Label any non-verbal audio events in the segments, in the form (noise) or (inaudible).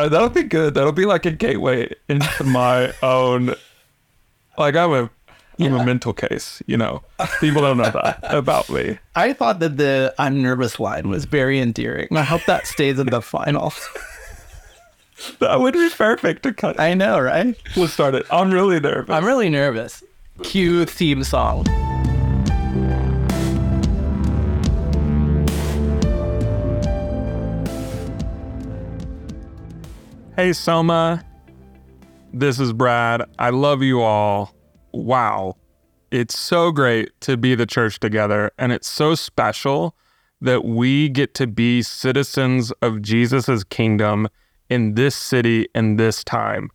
Uh, that'll be good. That'll be like a gateway into my (laughs) own. Like I'm a, I'm a mental case. You know, people don't know that (laughs) about me. I thought that the I'm nervous line was very endearing. I hope that stays in the (laughs) final. That would be perfect to cut. I know, right? We'll start it. I'm really nervous. I'm really nervous. Cue theme song. Hey, Soma. This is Brad. I love you all. Wow. It's so great to be the church together, and it's so special that we get to be citizens of Jesus' kingdom in this city in this time.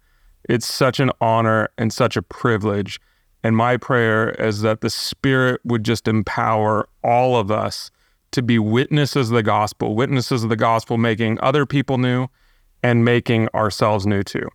It's such an honor and such a privilege. And my prayer is that the Spirit would just empower all of us to be witnesses of the gospel, witnesses of the gospel, making other people new and making ourselves new too.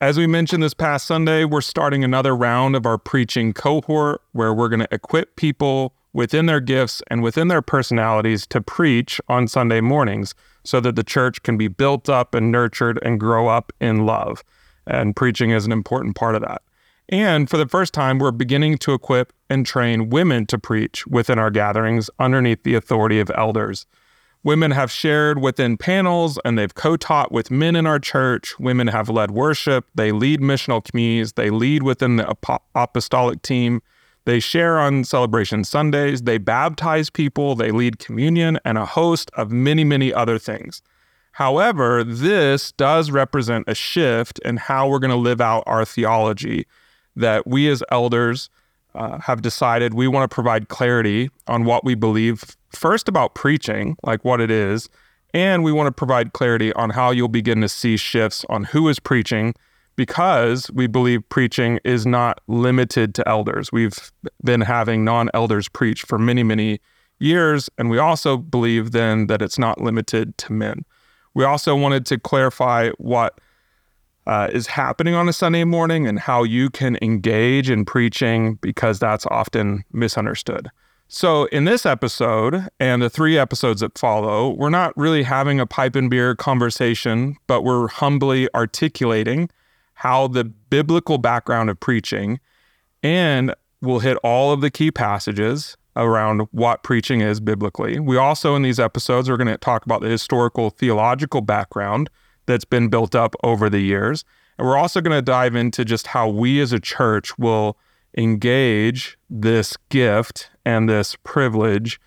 As we mentioned this past Sunday, we're starting another round of our preaching cohort where we're going to equip people within their gifts and within their personalities to preach on Sunday mornings so that the church can be built up and nurtured and grow up in love. And preaching is an important part of that. And for the first time, we're beginning to equip and train women to preach within our gatherings underneath the authority of elders. Women have shared within panels and they've co taught with men in our church. Women have led worship. They lead missional communities. They lead within the apostolic team. They share on celebration Sundays. They baptize people. They lead communion and a host of many, many other things. However, this does represent a shift in how we're going to live out our theology that we as elders uh, have decided we want to provide clarity on what we believe first about preaching, like what it is, and we want to provide clarity on how you'll begin to see shifts on who is preaching because we believe preaching is not limited to elders. We've been having non elders preach for many, many years, and we also believe then that it's not limited to men. We also wanted to clarify what uh, is happening on a Sunday morning and how you can engage in preaching because that's often misunderstood. So, in this episode and the three episodes that follow, we're not really having a pipe and beer conversation, but we're humbly articulating how the biblical background of preaching and we'll hit all of the key passages around what preaching is biblically. We also, in these episodes, are going to talk about the historical theological background that's been built up over the years. And we're also going to dive into just how we as a church will engage this gift and this privilege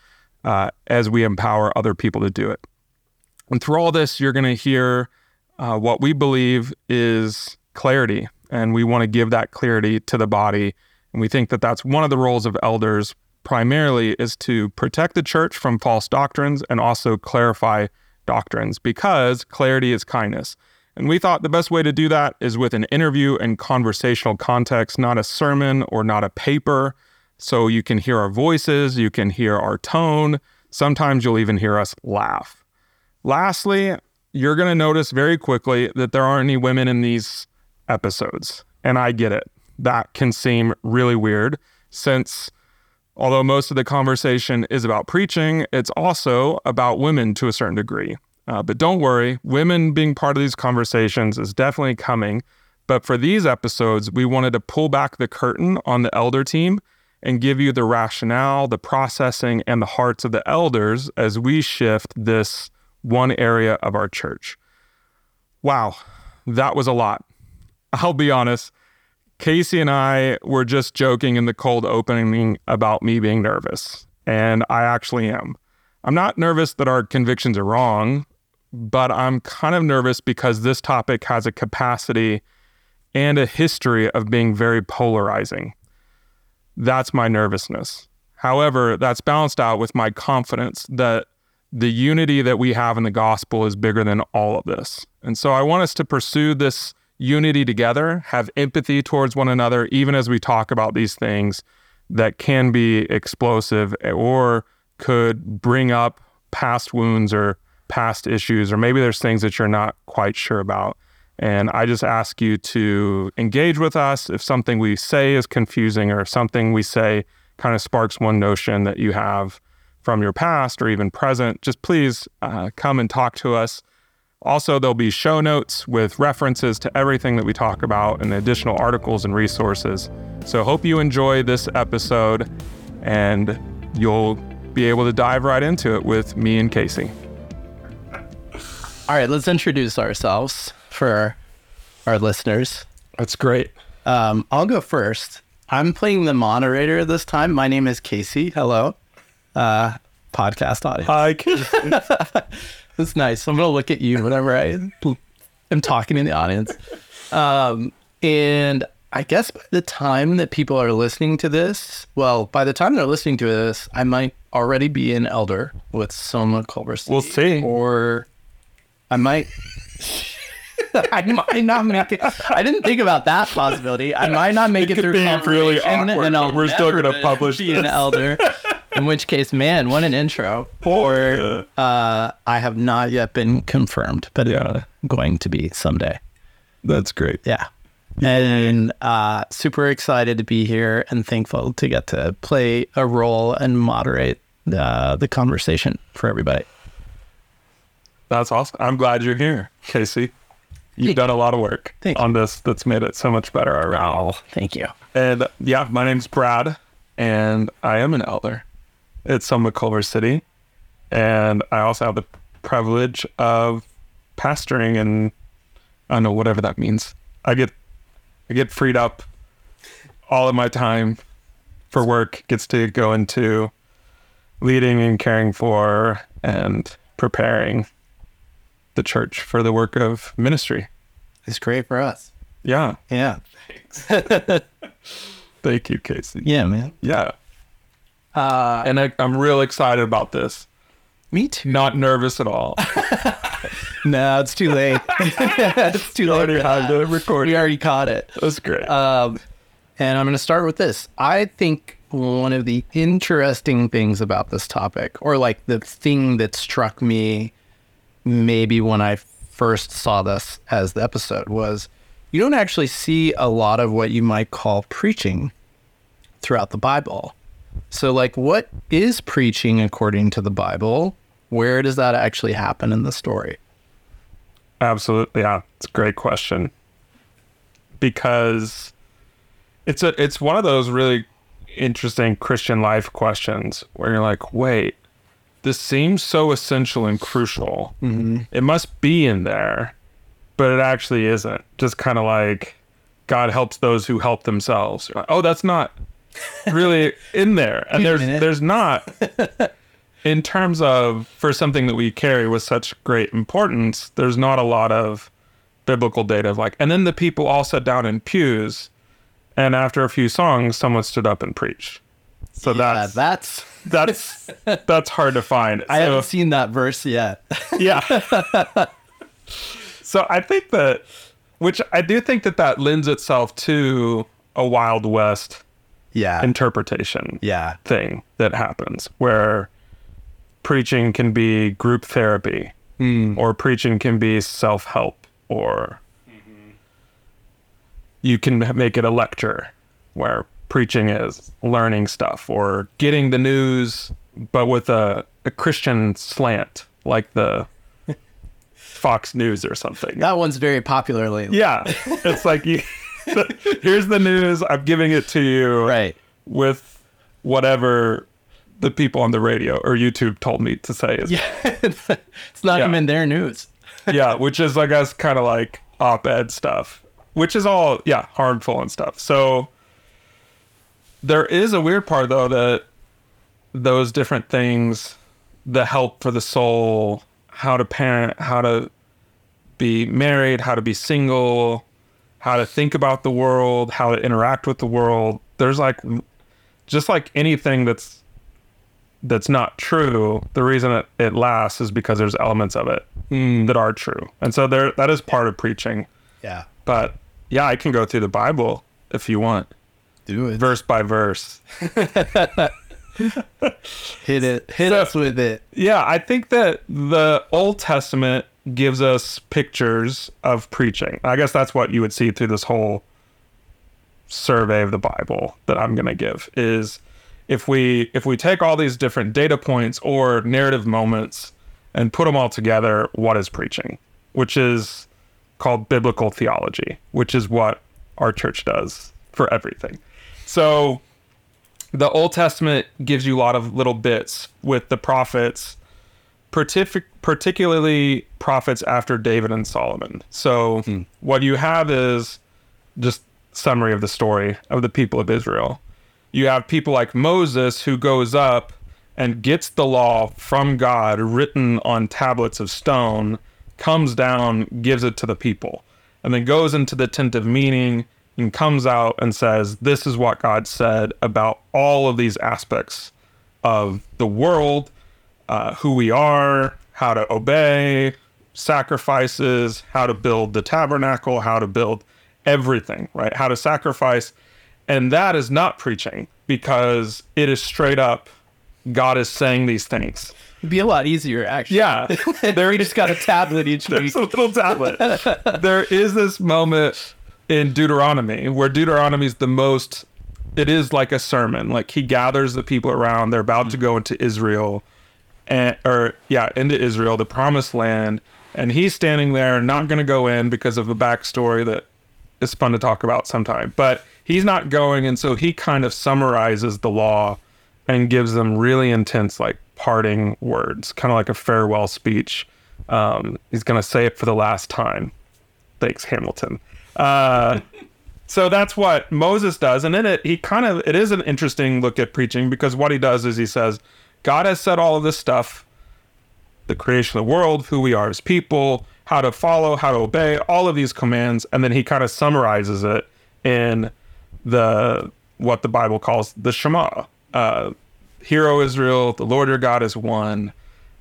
uh, as we empower other people to do it. And through all this, you're going to hear uh, what we believe is clarity. And we want to give that clarity to the body. And we think that that's one of the roles of elders, primarily, is to protect the church from false doctrines and also clarify doctrines because clarity is kindness. And we thought the best way to do that is with an interview and conversational context, not a sermon or not a paper. So you can hear our voices, you can hear our tone. Sometimes you'll even hear us laugh. Lastly, you're going to notice very quickly that there aren't any women in these episodes. And I get it. That can seem really weird since Although most of the conversation is about preaching, it's also about women to a certain degree. Uh, but don't worry, women being part of these conversations is definitely coming. But for these episodes, we wanted to pull back the curtain on the elder team and give you the rationale, the processing, and the hearts of the elders as we shift this one area of our church. Wow, that was a lot. I'll be honest, Casey and I were just joking in the cold opening about me being nervous, and I actually am. I'm not nervous that our convictions are wrong, but I'm kind of nervous because this topic has a capacity and a history of being very polarizing. That's my nervousness. However, that's balanced out with my confidence that the unity that we have in the gospel is bigger than all of this. And so I want us to pursue this unity together, have empathy towards one another, even as we talk about these things that can be explosive or could bring up past wounds or past issues, or maybe there's things that you're not quite sure about. And I just ask you to engage with us if something we say is confusing or something we say kind of sparks one notion that you have from your past or even present. Just please uh, come and talk to us Also, there'll be show notes with references to everything that we talk about and additional articles and resources. So, hope you enjoy this episode and you'll be able to dive right into it with me and Casey. All right, let's introduce ourselves for our listeners. That's great. Um, I'll go first. I'm playing the moderator this time. My name is Casey. Hello, uh, podcast audience. Hi, Casey. (laughs) That's nice. I'm gonna look at you whenever I am talking in the audience. Um, and I guess by the time that people are listening to this, well, by the time they're listening to this, I might already be an elder with Soma Culver. We'll see. Or I might. (laughs) I might not make it. I didn't think about that possibility. I might not make it, could through be really awkward, and I'll we're still gonna publish be an elder. (laughs) In which case, man, what an intro. Or uh, I have not yet been confirmed, but Yeah. Going to be someday. That's great. Yeah. And uh, super excited to be here and thankful to get to play a role and moderate uh, the conversation for everybody. That's awesome. I'm glad you're here, Casey. You've Thank done a lot of work on this that's made it so much better already. Thank you. And yeah, my name's Brad, and I am an elder at Soma Culver City. And I also have the privilege of pastoring and I don't know, whatever that means. I get I get freed up all of my time for work gets to go into leading and caring for and preparing the church for the work of ministry. It's great for us. Yeah. Yeah. Thanks. (laughs) (laughs) Thank you, Casey. Yeah, man. Yeah. Uh, And I, I'm real excited about this. me too. Not nervous at all. (laughs) No, it's too late. (laughs) it's too late. already for had that. the recording. We already caught it. That's great. Um, and I'm going to start with this. I think one of the interesting things about this topic, or like the thing that struck me maybe when I first saw this as the episode, was you don't actually see a lot of what you might call preaching throughout the Bible. So, like, what is preaching according to the Bible? Where does that actually happen in the story? Absolutely. Yeah. It's a great question. Because it's a it's one of those really interesting Christian life questions where you're like, wait, this seems so essential and crucial. Mm-hmm. It must be in there, but it actually isn't. Just kind of like God helps those who help themselves. Like, oh, that's not really in there. And there's there's not (laughs) in terms of for something that we carry with such great importance, there's not a lot of biblical data of like and then the people all sat down in pews and after a few songs someone stood up and preached. So Yeah, that's that's. that's (laughs) that's hard to find. I So- haven't seen that verse yet. yeah. (laughs) so I think that, which I do think that that lends itself to a Wild West yeah. interpretation yeah. thing that happens where preaching can be group therapy hmm. or preaching can be self help or you can make it a lecture where preaching is learning stuff or getting the news but with a, a Christian slant like the (laughs) Fox News or something. That one's very popular lately. Yeah. It's like you (laughs) (laughs) here's the news, I'm giving it to you Right. with whatever the people on the radio or YouTube told me to say is Yeah. (laughs) it's not Yeah. even their news. (laughs) yeah, which is I guess kind of like op-ed stuff, which is all yeah harmful and stuff. So there is a weird part though that those different things, the help for the soul, how to parent, how to be married, how to be single, how to think about the world, how to interact with the world. There's like just like anything that's that's not true, the reason it, it lasts is because there's elements of it hmm. that are true. And so there that is part of preaching. Yeah. But yeah, I can go through the Bible if you want, Do it. verse by verse. (laughs) (laughs) Hit it. Hit So- us with it. Yeah, I think that the Old Testament gives us pictures of preaching. I guess that's what you would see through this whole survey of the Bible that I'm going to give is if we if we take all these different data points or narrative moments and put them all together, what is preaching? which is called biblical theology, which is what our church does for everything. So the Old Testament gives you a lot of little bits with the prophets, partic- particularly prophets after David and Solomon. So hmm. what you have is just summary of the story of the people of Israel. You have people like Moses who goes up and gets the law from God written on tablets of stone, comes down, gives it to the people, and then goes into the tent of meeting and comes out and says, This is what God said about all of these aspects of the world, uh, who we are, how to obey, sacrifices, how to build the tabernacle, how to build everything, right? How to sacrifice. And that is not preaching because it is straight up God is saying these things. It'd be a lot easier, actually. Yeah. (laughs) there he just got a tablet each (laughs) week. There's a little tablet. (laughs) there is this moment in Deuteronomy where Deuteronomy is the most, it is like a sermon. Like he gathers the people around, they're about to go into Israel, and, or yeah, into Israel, the promised land. And he's standing there, not going to go in because of a backstory that is fun to talk about sometime. But he's not going. And so he kind of summarizes the law and gives them really intense, like parting words, kind of like a farewell speech. Um, he's going to say it for the last time. Thanks, Hamilton. Uh, so that's what Moses does. And in it, he kind of, it is an interesting look at preaching because what he does is he says, God has said all of this stuff the creation of the world, who we are as people, how to follow, how to obey, all of these commands. And then he kind of summarizes it in the what the Bible calls the Shema. Uh, Hear, O Israel, the Lord your God is one.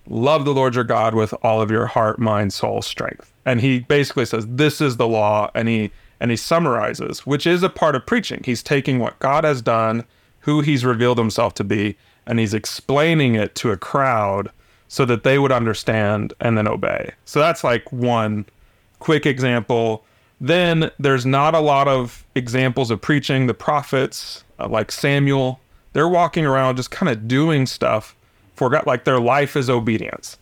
Love the Lord your God with all of your heart, mind, soul, strength. And he basically says, This is the law, and he and he summarizes, which is a part of preaching. He's taking what God has done, who he's revealed himself to be, and he's explaining it to a crowd so that they would understand and then obey. So that's like one quick example. Then there's not a lot of examples of preaching. The prophets, uh, like Samuel, they're walking around just kind of doing stuff. Forgot like their life is obedience.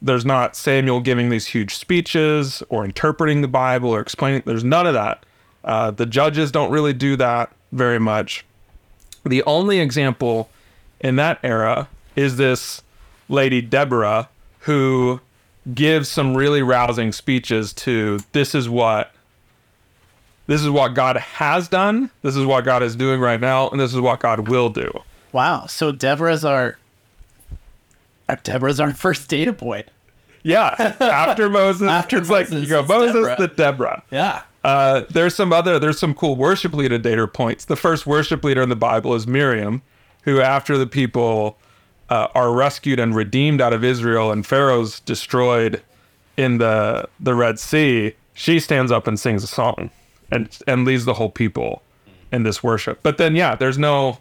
There's not Samuel giving these huge speeches or interpreting the Bible or explaining. There's none of that. Uh, the judges don't really do that very much. The only example in that era is this lady Deborah who gives some really rousing speeches to this is what this is what God has done, this is what God is doing right now, and this is what God will do. Wow. So Deborah's our uh, Deborah's our (laughs) first data point. Yeah, after (laughs) Moses, After it's like you Moses, go Moses Deborah. to Deborah. Yeah. Uh, there's some other there's some cool worship leader data points. The first worship leader in the Bible is Miriam, who after the people uh, are rescued and redeemed out of Israel and Pharaoh's destroyed in the the Red Sea, she stands up and sings a song and and leads the whole people in this worship. But then yeah, there's no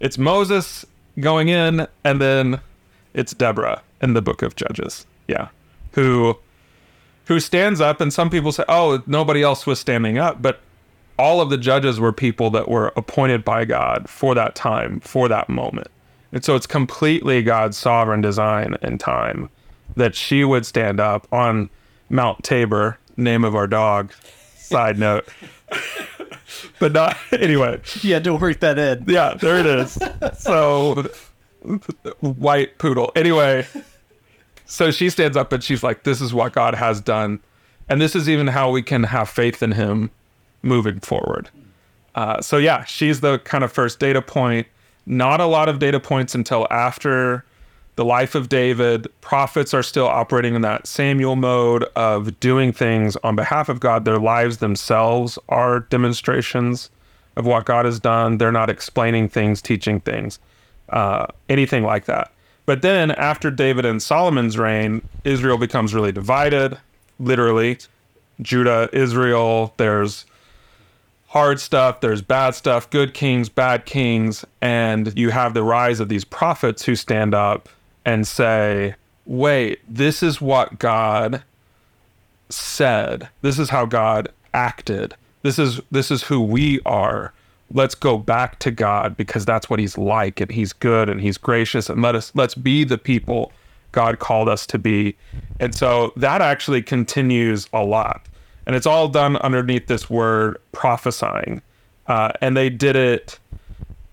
it's Moses going in and then it's Deborah in the book of Judges. Yeah. Who who stands up and some people say oh nobody else was standing up but all of the judges were people that were appointed by god for that time for that moment and so it's completely god's sovereign design and time that she would stand up on mount tabor name of our dog side note but not (laughs) anyway You had to work that in. yeah, there it is. So, white poodle. Anyway, so she stands up and she's like, This is what God has done. And this is even how we can have faith in Him moving forward. Uh, so, yeah, she's the kind of first data point. Not a lot of data points until after the life of David. Prophets are still operating in that Samuel mode of doing things on behalf of God. Their lives themselves are demonstrations of what God has done. They're not explaining things, teaching things, uh, anything like that. But then after David and Solomon's reign, Israel becomes really divided, literally. Judah, Israel, there's hard stuff, there's bad stuff, good kings, bad kings, and you have the rise of these prophets who stand up and say, wait, this is what God said. This is how God acted. This is this is who we are. Let's go back to God because that's what he's like and he's good and he's gracious and let us let's be the people God called us to be. And so that actually continues a lot. And it's all done underneath this word prophesying. Uh, and they did it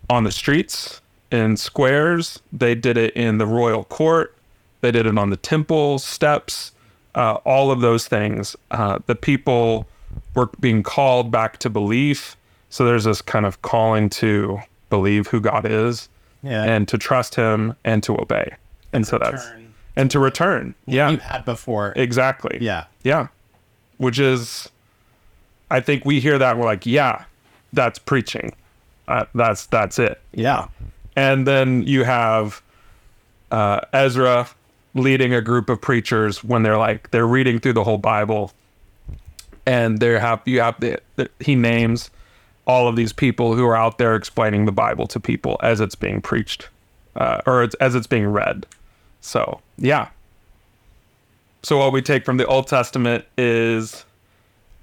on the streets, in squares, they did it in the royal court, they did it on the temple steps, uh, all of those things. Uh, the people were being called back to belief. So there's this kind of calling to believe who God is Yeah. and to trust him and to obey. And, so that's and to return. Yeah. you had before. Exactly. yeah. Yeah. Which is I think we hear that and we're like, yeah, that's preaching. Uh, that's that's it. Yeah. And then you have uh, Ezra leading a group of preachers when they're like they're reading through the whole Bible, and they have you have the, the he names all of these people who are out there explaining the Bible to people as it's being preached, uh, or it's, as it's being read. So yeah. So what we take from the Old Testament is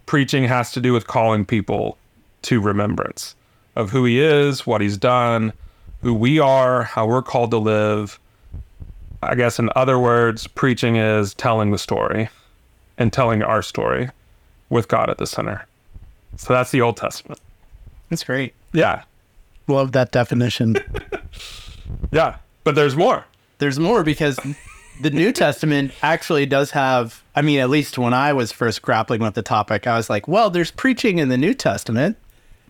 preaching has to do with calling people to remembrance of who he is, what he's done, who we are, how we're called to live. I guess, in other words, preaching is telling the story and telling our story with God at the center. So that's the Old Testament. That's great. Yeah. Love that definition. (laughs) Yeah. But there's more. There's more because the New Testament actually does have, I mean, at least when I was first grappling with the topic, I was like, well, there's preaching in the New Testament.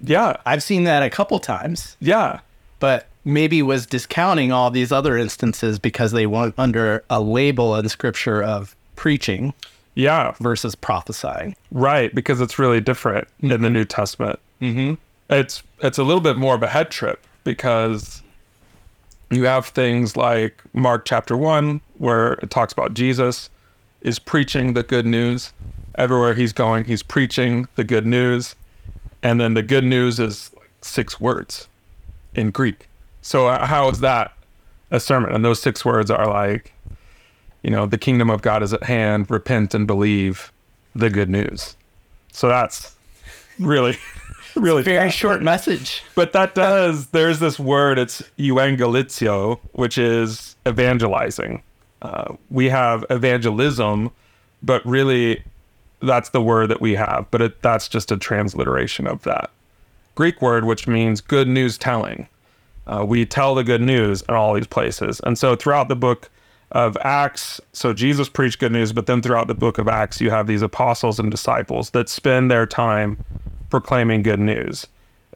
Yeah. I've seen that a couple times, Yeah. but maybe was discounting all these other instances because they weren't under a label in scripture of preaching Yeah. versus prophesying. Right. Because it's really different in the New Testament. Mm-hmm. it's it's a little bit more of a head trip because you have things like Mark chapter 1 where it talks about Jesus is preaching the good news. Everywhere he's going he's preaching the good news. And then the good news is like six words in Greek. So uh, how is that a sermon? And those six words are like you know the kingdom of God is at hand. Repent and believe the good news. So that's really (laughs) really Very short message. But that does, there's this word, it's euangelizio, which is evangelizing. We have evangelism, but really that's the word that we have, but it, that's just a transliteration of that Greek word, which means good news telling. Uh, we tell the good news in all these places. And so throughout the book of Acts, so Jesus preached good news, but then throughout the book of Acts, you have these apostles and disciples that spend their time proclaiming good news.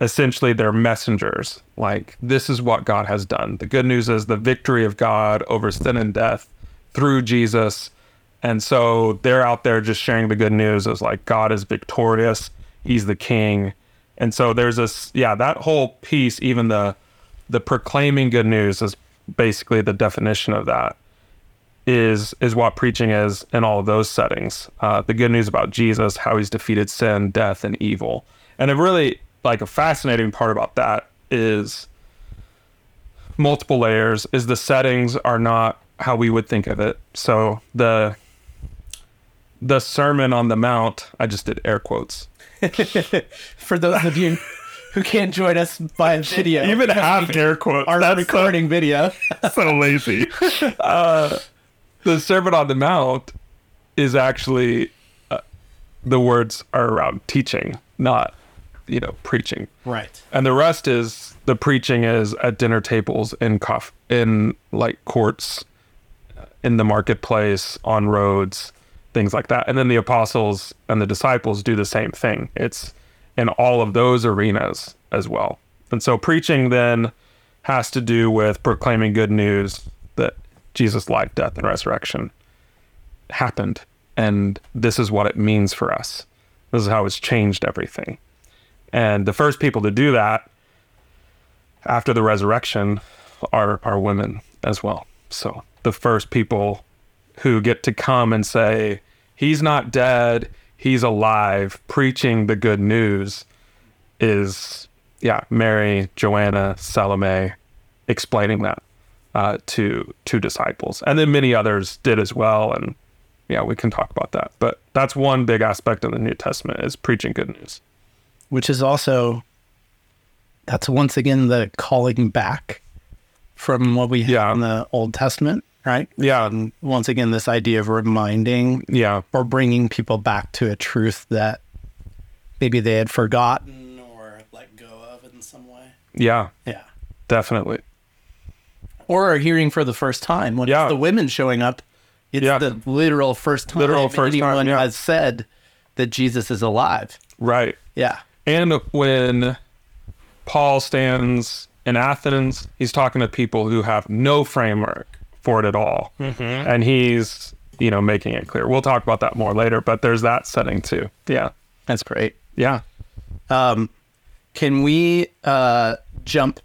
Essentially, they're messengers. Like, this is what God has done. The good news is the victory of God over sin and death through Jesus. And so they're out there just sharing the good news as like, God is victorious, He's the King. And so there's this, yeah, that whole piece, even the the proclaiming good news is basically the definition of that is is what preaching is in all of those settings. Uh, the good news about Jesus, how he's defeated sin, death, and evil. And a really like a fascinating part about that is multiple layers. Is the settings are not how we would think of it. So the the Sermon on the Mount, I just did air quotes. (laughs) For those of you who can't join us by video, Even half air quotes. our That's recording video. (laughs) so lazy. (laughs) uh, the Sermon on the Mount is actually uh, the words are around teaching, not you know preaching, Right. and the rest is the preaching is at dinner tables in coff in like courts, in the marketplace, on roads, things like that. And then the apostles and the disciples do the same thing. It's in all of those arenas as well. And so preaching then has to do with proclaiming good news that Jesus' life, death, and resurrection happened. And this is what it means for us. This is how it's changed everything. And the first people to do that after the resurrection are, are women as well. So the first people who get to come and say, He's not dead, He's alive, preaching the good news is, yeah, Mary, Joanna, Salome explaining that uh, to to disciples, and then many others did as well. And yeah, we can talk about that. But that's one big aspect of the New Testament is preaching good news. Which is also, that's once again the calling back from what we have Yeah. in the Old Testament. right? Yeah. And once again, this idea of reminding Yeah. or bringing people back to a truth that maybe they had forgotten or let go of in some way. Yeah. Yeah. Definitely. Or are hearing for the first time when Yeah. it's the women showing up. It's Yeah. the literal first time Literal first time, anyone yeah. has said that Jesus is alive. Right. Yeah. And when Paul stands in Athens, he's talking to people who have no framework for it at all. And he's, you know, making it clear. We'll talk about that more later, but there's that setting too. Yeah. That's great. Yeah. Um, can we uh, jump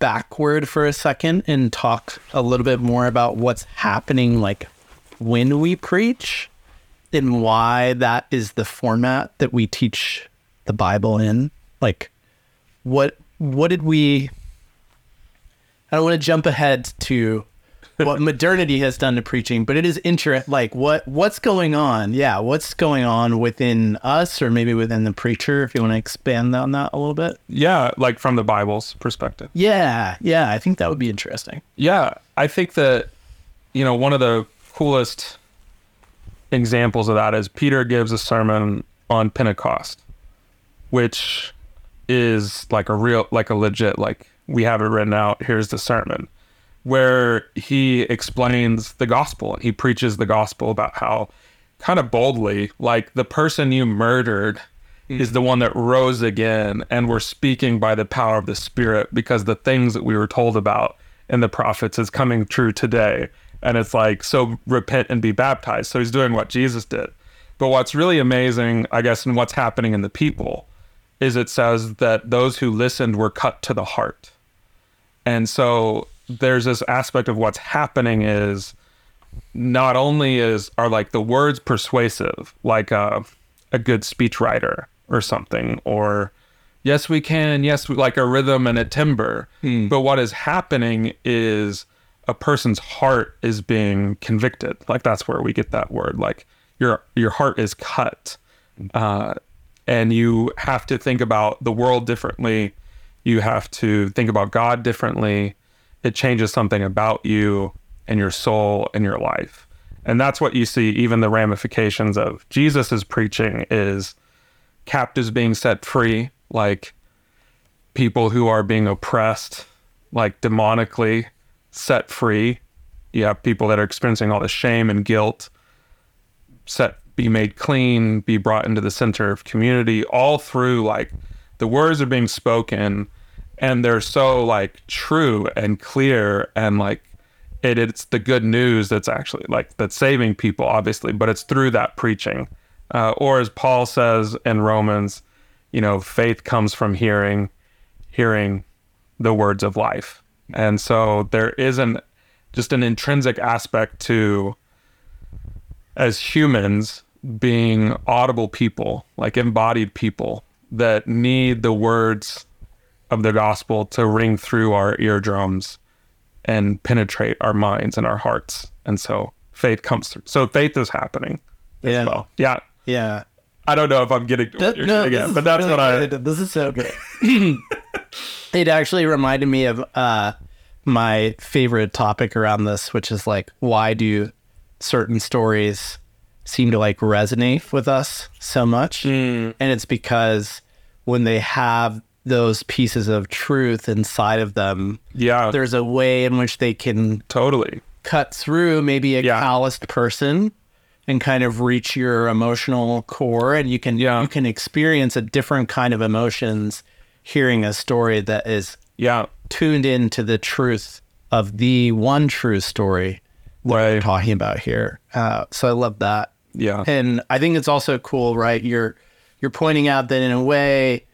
backward for a second and talk a little bit more about what's happening, like when we preach, and why that is the format that we teach the Bible in? Like, what what did we? I don't want to jump ahead to what (laughs) modernity has done to preaching, but it is interest. Like, what what's going on? Yeah, what's going on within us, or maybe within the preacher? If you want to expand on that a little bit. Yeah. Like from the Bible's perspective. Yeah, yeah, I think that would be interesting. Yeah, I think that you know one of the coolest examples of that is Peter gives a sermon on Pentecost, which is like a real like a legit like we have it written out, here's the sermon where he explains the gospel and he preaches the gospel about how kind of boldly like the person you murdered hmm. is the one that rose again and we're speaking by the power of the spirit because the things that we were told about in the prophets is coming true today. And it's like so repent and be baptized. So he's doing what jesus did. But what's really amazing i guess and what's happening in the people is it says that those who listened were cut to the heart and so there's this aspect of what's happening is not only is are like the words persuasive, like a a good speechwriter or something, or yes we can, yes we, like a rhythm and a timbre. But what is happening is a person's heart is being convicted. Like that's where we get that word. Like your your heart is cut, uh, and you have to think about the world differently. You have to think about God differently. It changes something about you and your soul and your life. And that's what you see, even the ramifications of Jesus' preaching is captives being set free, like people who are being oppressed, like demonically set free. You have people that are experiencing all the shame and guilt set be made clean, be brought into the center of community, all through like the words are being spoken and they're so like true and clear and like it, it's the good news that's actually like that's saving people obviously but it's through that preaching. Uh, or as paul says in romans you know faith comes from hearing hearing the words of life. And so there isn't just an intrinsic aspect to as humans being audible people like embodied people that need the words of the gospel to ring through our eardrums and penetrate our minds and our hearts. And so faith comes through. So faith is happening Yeah. as well. Yeah. Yeah. I don't know if I'm getting That- you're no, getting this at, is but that's really what I. good. This is so good. (laughs) it actually reminded me of uh, my favorite topic around this, which is like, why do certain stories seem to like resonate with us so much? Mm. And it's because when they have those pieces of truth inside of them, Yeah, there's a way in which they can totally. cut through maybe a Yeah. calloused person and kind of reach your emotional core and you can Yeah. you can experience a different kind of emotions hearing a story that is Yeah, tuned into the truth of the one true story that we're right. talking about here uh, so i love that Yeah, and i think it's also cool right you're you're pointing out that in a way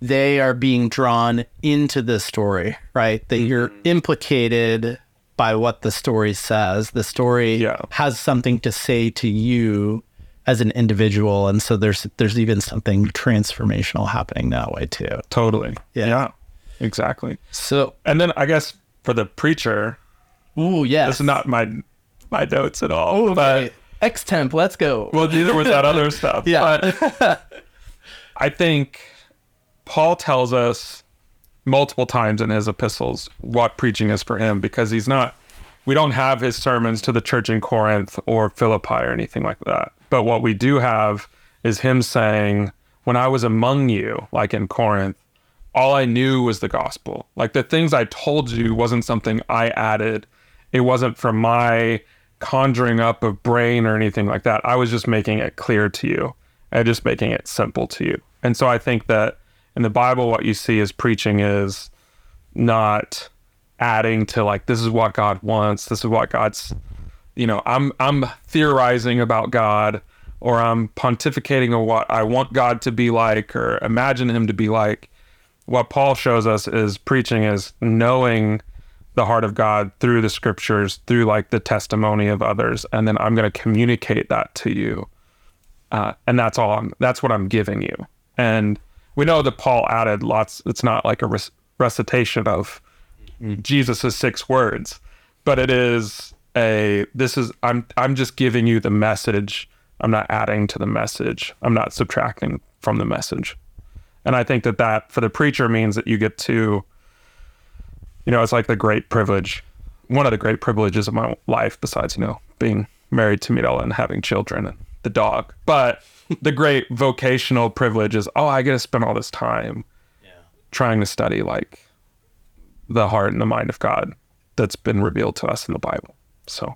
they are being drawn into the story right that you're mm-hmm. implicated by what the story says the story Yeah. has something to say to you as an individual and so there's there's even something transformational happening that way too totally. Yeah. yeah, exactly. so And then I guess for the preacher, ooh yes this is not my my notes at all. But x temp let's go well, neither was that other stuff. (laughs) Yeah. But (laughs) I think Paul tells us multiple times in his epistles what preaching is for him because he's not we don't have his sermons to the church in Corinth or Philippi or anything like that. But what we do have is him saying, When I was among you, like in Corinth, all I knew was the gospel. Like the things I told you wasn't something I added. It wasn't from my conjuring up of brain or anything like that. I was just making it clear to you and just making it simple to you. And so I think that in the Bible, what you see is preaching is not adding to like this is what God wants. This is what God's you know, I'm I'm theorizing about God or I'm pontificating on what I want God to be like or imagine him to be like. What Paul shows us is preaching is knowing the heart of God through the scriptures, through like the testimony of others, and then I'm going to communicate that to you, uh, and that's all. I'm, that's what I'm giving you. And we know that Paul added lots. It's not like a rec- recitation of mm-hmm. Jesus's six words, but it is a. This is I'm I'm just giving you the message. I'm not adding to the message. I'm not subtracting from the message. And I think that that for the preacher means that you get to you know, it's like the great privilege, one of the great privileges of my life, besides, you know, being married to Mirella and having children and the dog. But the great vocational privilege is, oh, I get to spend all this time yeah. trying to study like the heart and the mind of God that's been revealed to us in the Bible. So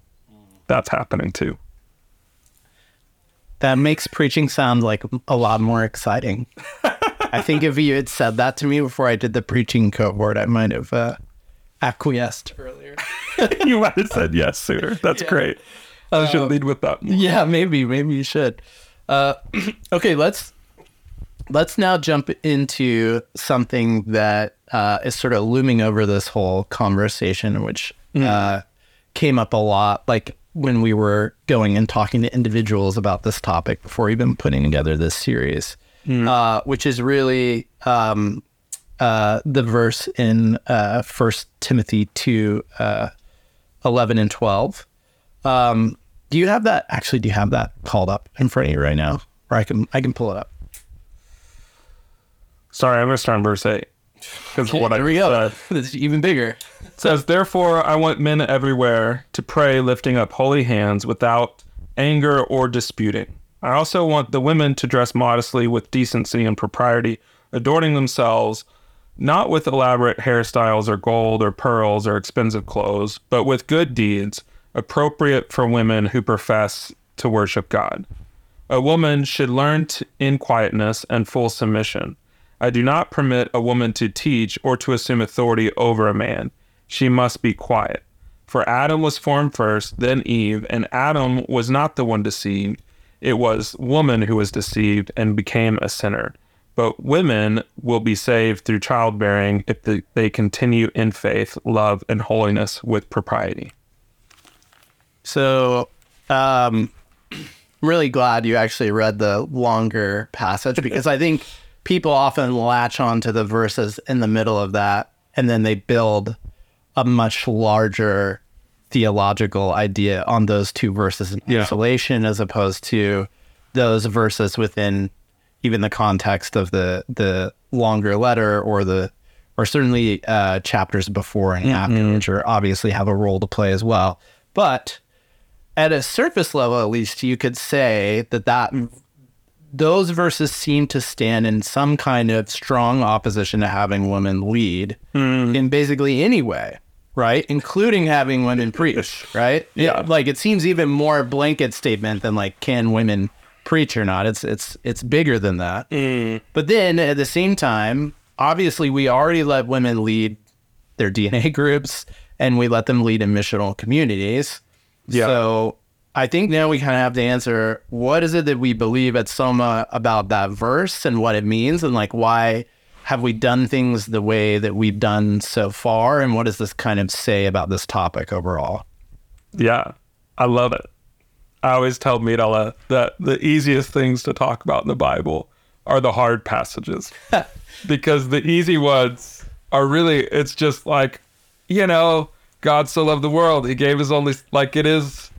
that's happening too. That makes preaching sound like a lot more exciting. I think if you had said that to me before I did the preaching cohort, I might have uh, acquiesced earlier. (laughs) you might have said yes sooner. That's yeah. great. I should uh, lead with that. Yeah, maybe, maybe you should. Uh, (clears throat) okay, let's let's now jump into something that uh, is sort of looming over this whole conversation, which mm. came up a lot, like when we were going and talking to individuals about this topic before even putting together this series, mm. which is really um, uh, the verse in uh, First Timothy two uh, eleven and twelve. Um, do you have that? Actually, do you have that called up in front of you right now, or I can I can pull it up. Sorry, I'm to start on verse eight because what Here I we go. It's (laughs) even bigger. It says, "Therefore, I want men everywhere to pray, lifting up holy hands, without anger or disputing. I also want the women to dress modestly with decency and propriety, adorning themselves." not with elaborate hairstyles or gold or pearls or expensive clothes, but with good deeds appropriate for women who profess to worship God. A woman should learn t- in quietness and full submission. I do not permit a woman to teach or to assume authority over a man. She must be quiet. For Adam was formed first, then Eve, and Adam was not the one deceived. It was woman who was deceived and became a sinner but women will be saved through childbearing if the, they continue in faith, love, and holiness with propriety. So, um, I'm really glad you actually read the longer passage (laughs) because I think people often latch on to the verses in the middle of that and then they build a much larger theological idea on those two verses in yeah. isolation as opposed to those verses within even the context of the the longer letter or the or certainly uh, chapters before and after, mm-hmm. which are obviously have a role to play as well. But at a surface level, at least, you could say that that those verses seem to stand in some kind of strong opposition to having women lead mm. in basically any way, right? Including having women preach, right? Yeah. It, like it seems even more blanket statement than like can women preach or not. It's it's it's bigger than that. Mm. But then at the same time, obviously we already let women lead their DNA (laughs) groups and we let them lead in missional communities. Yeah. So I think now we kind of have to answer what is it that we believe at Soma about that verse and what it means and like why have we done things the way that we've done so far and what does this kind of say about this topic overall? Yeah. I love it. I always tell Mirella that the easiest things to talk about in the Bible are the hard passages (laughs) because the easy ones are really, it's just like, you know, God so loved the world. He gave his only, like it is,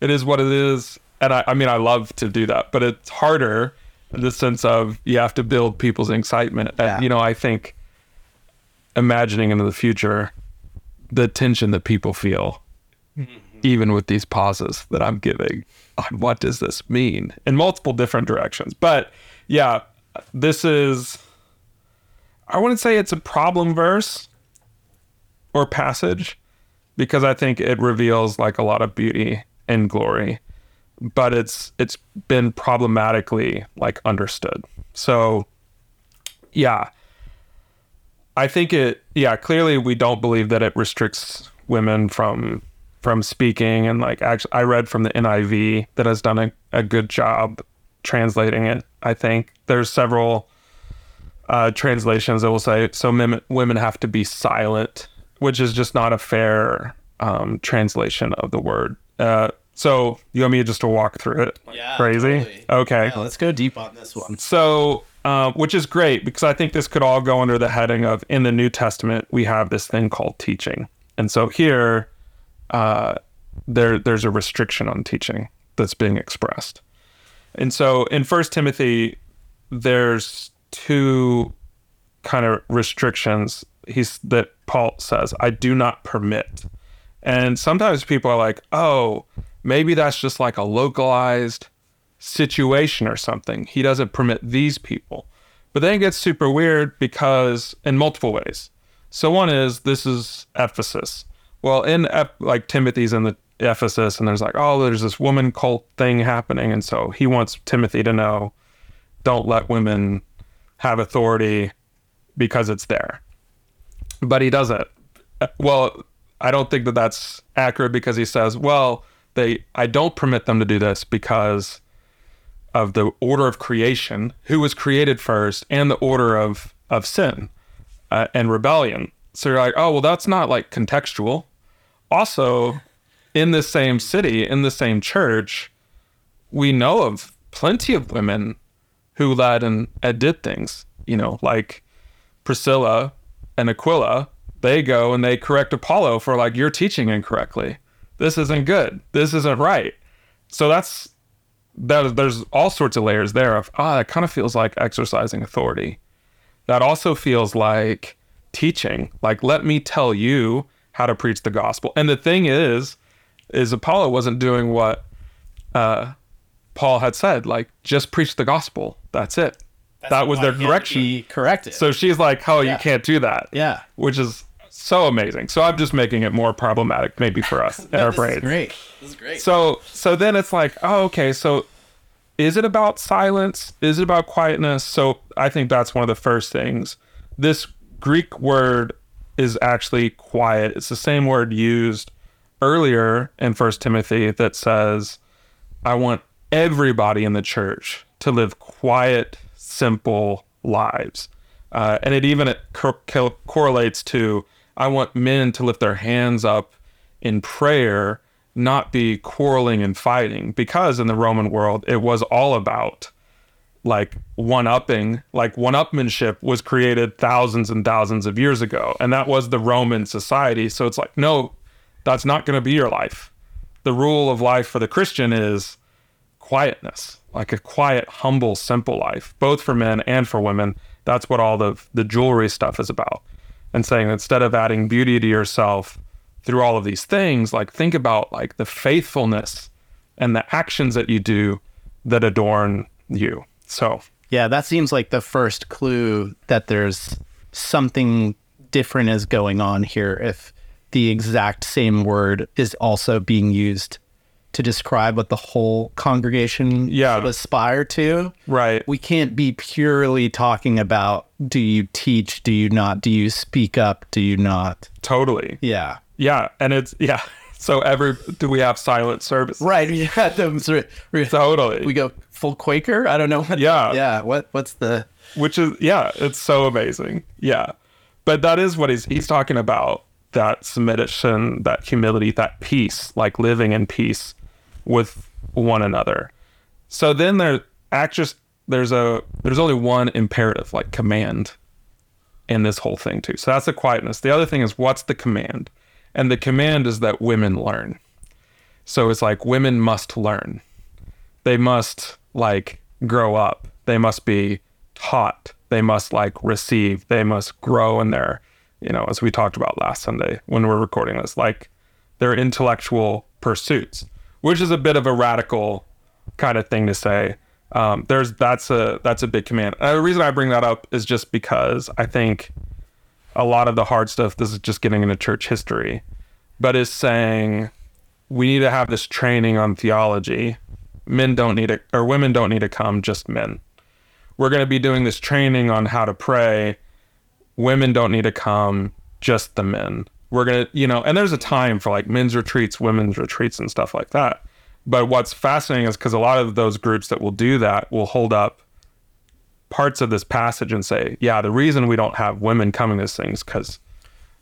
it is what it is. And I, I mean, I love to do that, but it's harder in the sense of you have to build people's excitement. Yeah. And, you know, I think imagining into the future, the tension that people feel mm-hmm. even with these pauses that I'm giving on what does this mean in multiple different directions. But yeah, this is, I wouldn't say it's a problem verse or passage because I think it reveals like a lot of beauty and glory, but it's it's been problematically like understood. So yeah. I think it yeah, clearly we don't believe that it restricts women from from speaking and like actually I read from the NIV that has done a, a good job translating it. I think there's several uh, translations that will say so women women have to be silent, which is just not a fair um, translation of the word. Uh, so you want me just to walk through it? Yeah, crazy. totally. Okay. Yeah, let's go deep on this one. So, uh, which is great because I think this could all go under the heading of in the New Testament we have this thing called teaching, and so here, uh, there there's a restriction on teaching that's being expressed, and so in First Timothy, there's two kind of restrictions. He's that Paul says I do not permit, and sometimes people are like, oh, maybe that's just like a localized situation or something. He doesn't permit these people. But then it gets super weird because in multiple ways. So one is this is Ephesus. Well, in Ep- like Timothy's in the Ephesus, and there's like, oh, there's this woman cult thing happening, and so he wants Timothy to know, don't let women have authority because it's there. But he doesn't. Well, I don't think that that's accurate because he says, well, they I don't permit them to do this because of the order of creation, who was created first, and the order of of sin uh, and rebellion. So you're like, oh well, that's not like contextual. Also, in the same city, in the same church, we know of plenty of women who led and, and did things. You know, like Priscilla and Aquila. They go and they correct Apollo for like you're teaching incorrectly. This isn't good. This isn't right. So that's that there's all sorts of layers there of ah it kind of feels like exercising authority that also feels like teaching like let me tell you how to preach the gospel and the thing is is apollo wasn't doing what uh paul had said like just preach the gospel that's it that was their correction Be corrected. so she's like oh Yeah. you can't do that yeah, which is so amazing so i'm just making it more problematic maybe for us (laughs) in our this brains is great. This is great. so so then it's like, oh, okay, so is it about silence? Is it about quietness? So I think that's one of the first things. This Greek word is actually quiet. It's the same word used earlier in First Timothy that says, I want everybody in the church to live quiet, simple lives. Uh, and it even co- co- correlates to I want men to lift their hands up in prayer, not be quarreling and fighting, because in the Roman world, it was all about like one upping, like one upmanship was created thousands and thousands of years ago. And that was the Roman society. So it's like, no, that's not going to be your life. The rule of life for the Christian is quietness, like a quiet, humble, simple life, both for men and for women. That's what all the the jewelry stuff is about. And saying instead of adding beauty to yourself through all of these things, like think about like the faithfulness and the actions that you do that adorn you. So Yeah, that seems like the first clue that there's something different is going on here if the exact same word is also being used to describe what the whole congregation Yeah. should aspire to. right. We can't be purely talking about do you teach, do you not, do you speak up, do you not? Totally. Yeah. Yeah. And it's yeah. (laughs) So every do we have silent service? Right. Yeah. those are- we- Totally. We go full Quaker. I don't know. What, Yeah. Yeah. What? What's the? which is yeah it's so amazing yeah but that is what he's he's talking about that submission that humility that peace like living in peace with one another. So then there actress there's a there's only one imperative like command in this whole thing too. So that's the quietness. The other thing is what's the command? And the command is that women learn. So it's like women must learn. They must like grow up. They must be taught. They must like receive. They must grow in their you know as we talked about last sunday when we're recording this like their intellectual pursuits, which is a bit of a radical kind of thing to say. Um, there's that's a that's a big command. And the reason I bring that up is just because I think a lot of the hard stuff. This is just getting into church history, but is saying we need to have this training on theology. Men don't need it, or women don't need to come, just men. We're going to be doing this training on how to pray. Women don't need to come, just the men. We're going to, you know, and there's a time for like men's retreats, women's retreats, and stuff like that. But what's fascinating is because a lot of those groups that will do that will hold up parts of this passage and say, yeah, the reason we don't have women coming to these things because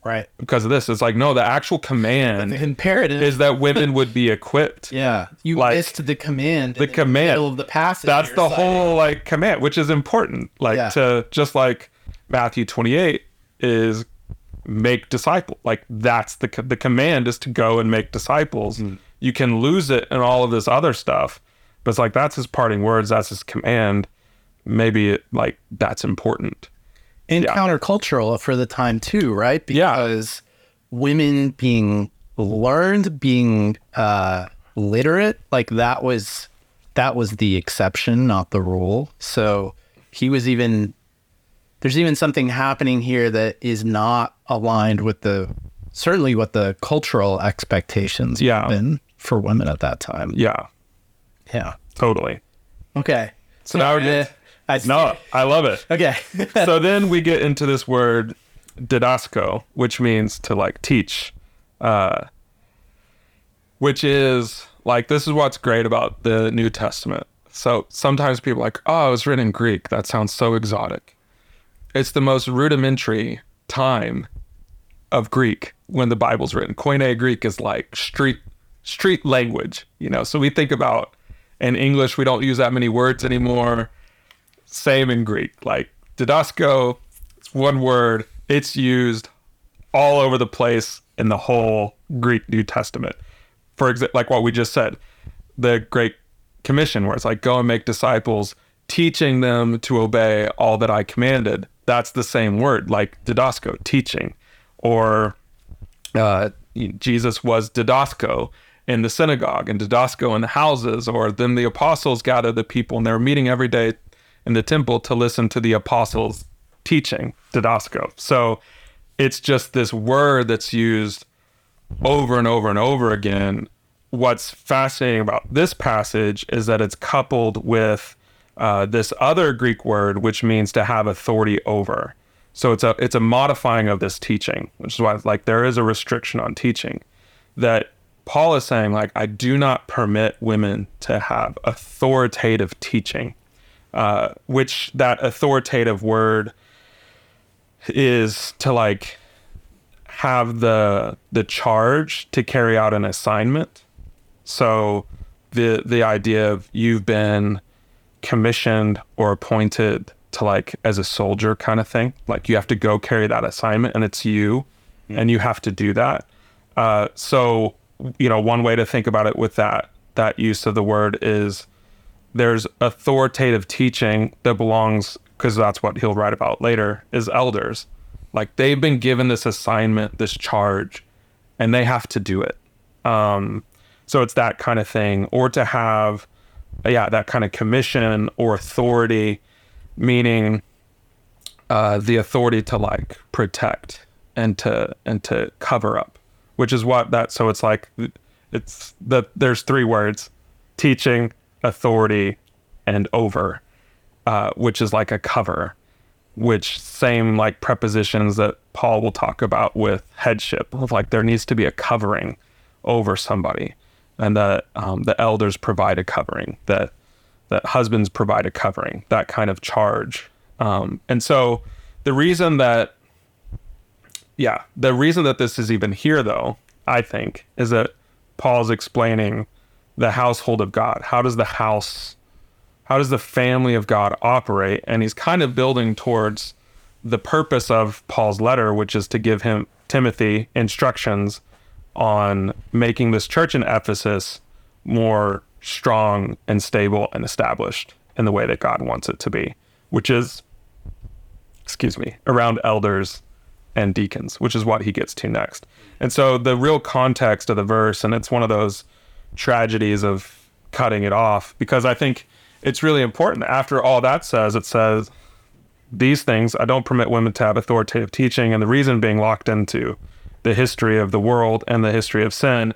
Right. because of this. It's like no, the actual command The imperative is that women would be (laughs) equipped. Yeah. You like, missed the command. the command. middle of the passage. That's the citing. whole like command, which is important. Like Yeah. to just like Matthew 28 is make disciple. Like that's the the command is to go and make disciples. Hmm. You can lose it and all of this other stuff, but it's like that's his parting words. That's his command. Maybe it like that's important. and Yeah. countercultural for the time too, right? Yeah. Because women being learned, being uh, literate, like that was that was the exception, not the rule. So he was even there's even something happening here that is not aligned with the certainly what the cultural expectations Yeah. have been for women at that time. Yeah, Yeah. totally. Okay. So now we're Uh, I, no, I love it. (laughs) Okay. so then we get into this word didasko, which means to like teach, uh, which is like this is what's great about the New Testament. So sometimes people are like, oh, it was written in Greek. That sounds so exotic. It's the most rudimentary time of Greek when the Bible's written. Koine Greek is like street street language, you know. So we think about in English, we don't use that many words anymore same in Greek. Like didasko, it's one word. It's used all over the place in the whole Greek New Testament. For example, like what we just said, the Great Commission, where it's like, go and make disciples, teaching them to obey all that I commanded. That's the same word, like didasko, teaching. Or uh, Jesus was didasko in the synagogue and didasko in the houses, or then the apostles gathered the people and they were meeting every day in the temple to listen to the apostles teaching didasko. So it's just this word that's used over and over and over again. What's fascinating about this passage is that it's coupled with uh, this other Greek word, which means to have authority over. So it's a it's a modifying of this teaching, which is why like there is a restriction on teaching that Paul is saying like I do not permit women to have authoritative teaching, uh, which that authoritative word is to like have the the charge to carry out an assignment. So the the idea of you've been commissioned or appointed to like as a soldier kind of thing. Like you have to go carry that assignment and it's you and you have to do that. Uh, so you know, one way to think about it with that that use of the word is there's authoritative teaching that belongs because that's what he'll write about later is elders like they've been given this assignment this charge and they have to do it um, so it's that kind of thing or to have yeah that kind of commission or authority meaning uh, the authority to like protect and to and to cover up which is what that so it's like it's the there's three words teaching authority and over uh, which is like a cover which same like prepositions that paul will talk about with headship of like there needs to be a covering over somebody and that um, the elders provide a covering that that husbands provide a covering that kind of charge. Um, and so the reason that yeah the reason that this is even here though i think is that paul's explaining the household of god. How does the house how does the family of god operate? And he's kind of building towards the purpose of paul's letter which is to give him timothy instructions on making this church in ephesus more strong and stable and established in the way that god wants it to be which is excuse me around elders and deacons, which is what he gets to next. And so the real context of the verse, and it's one of those tragedies of cutting it off, because I think it's really important. After all that says, it says, these things, I don't permit women to have authoritative teaching. And the reason being locked into the history of the world and the history of sin,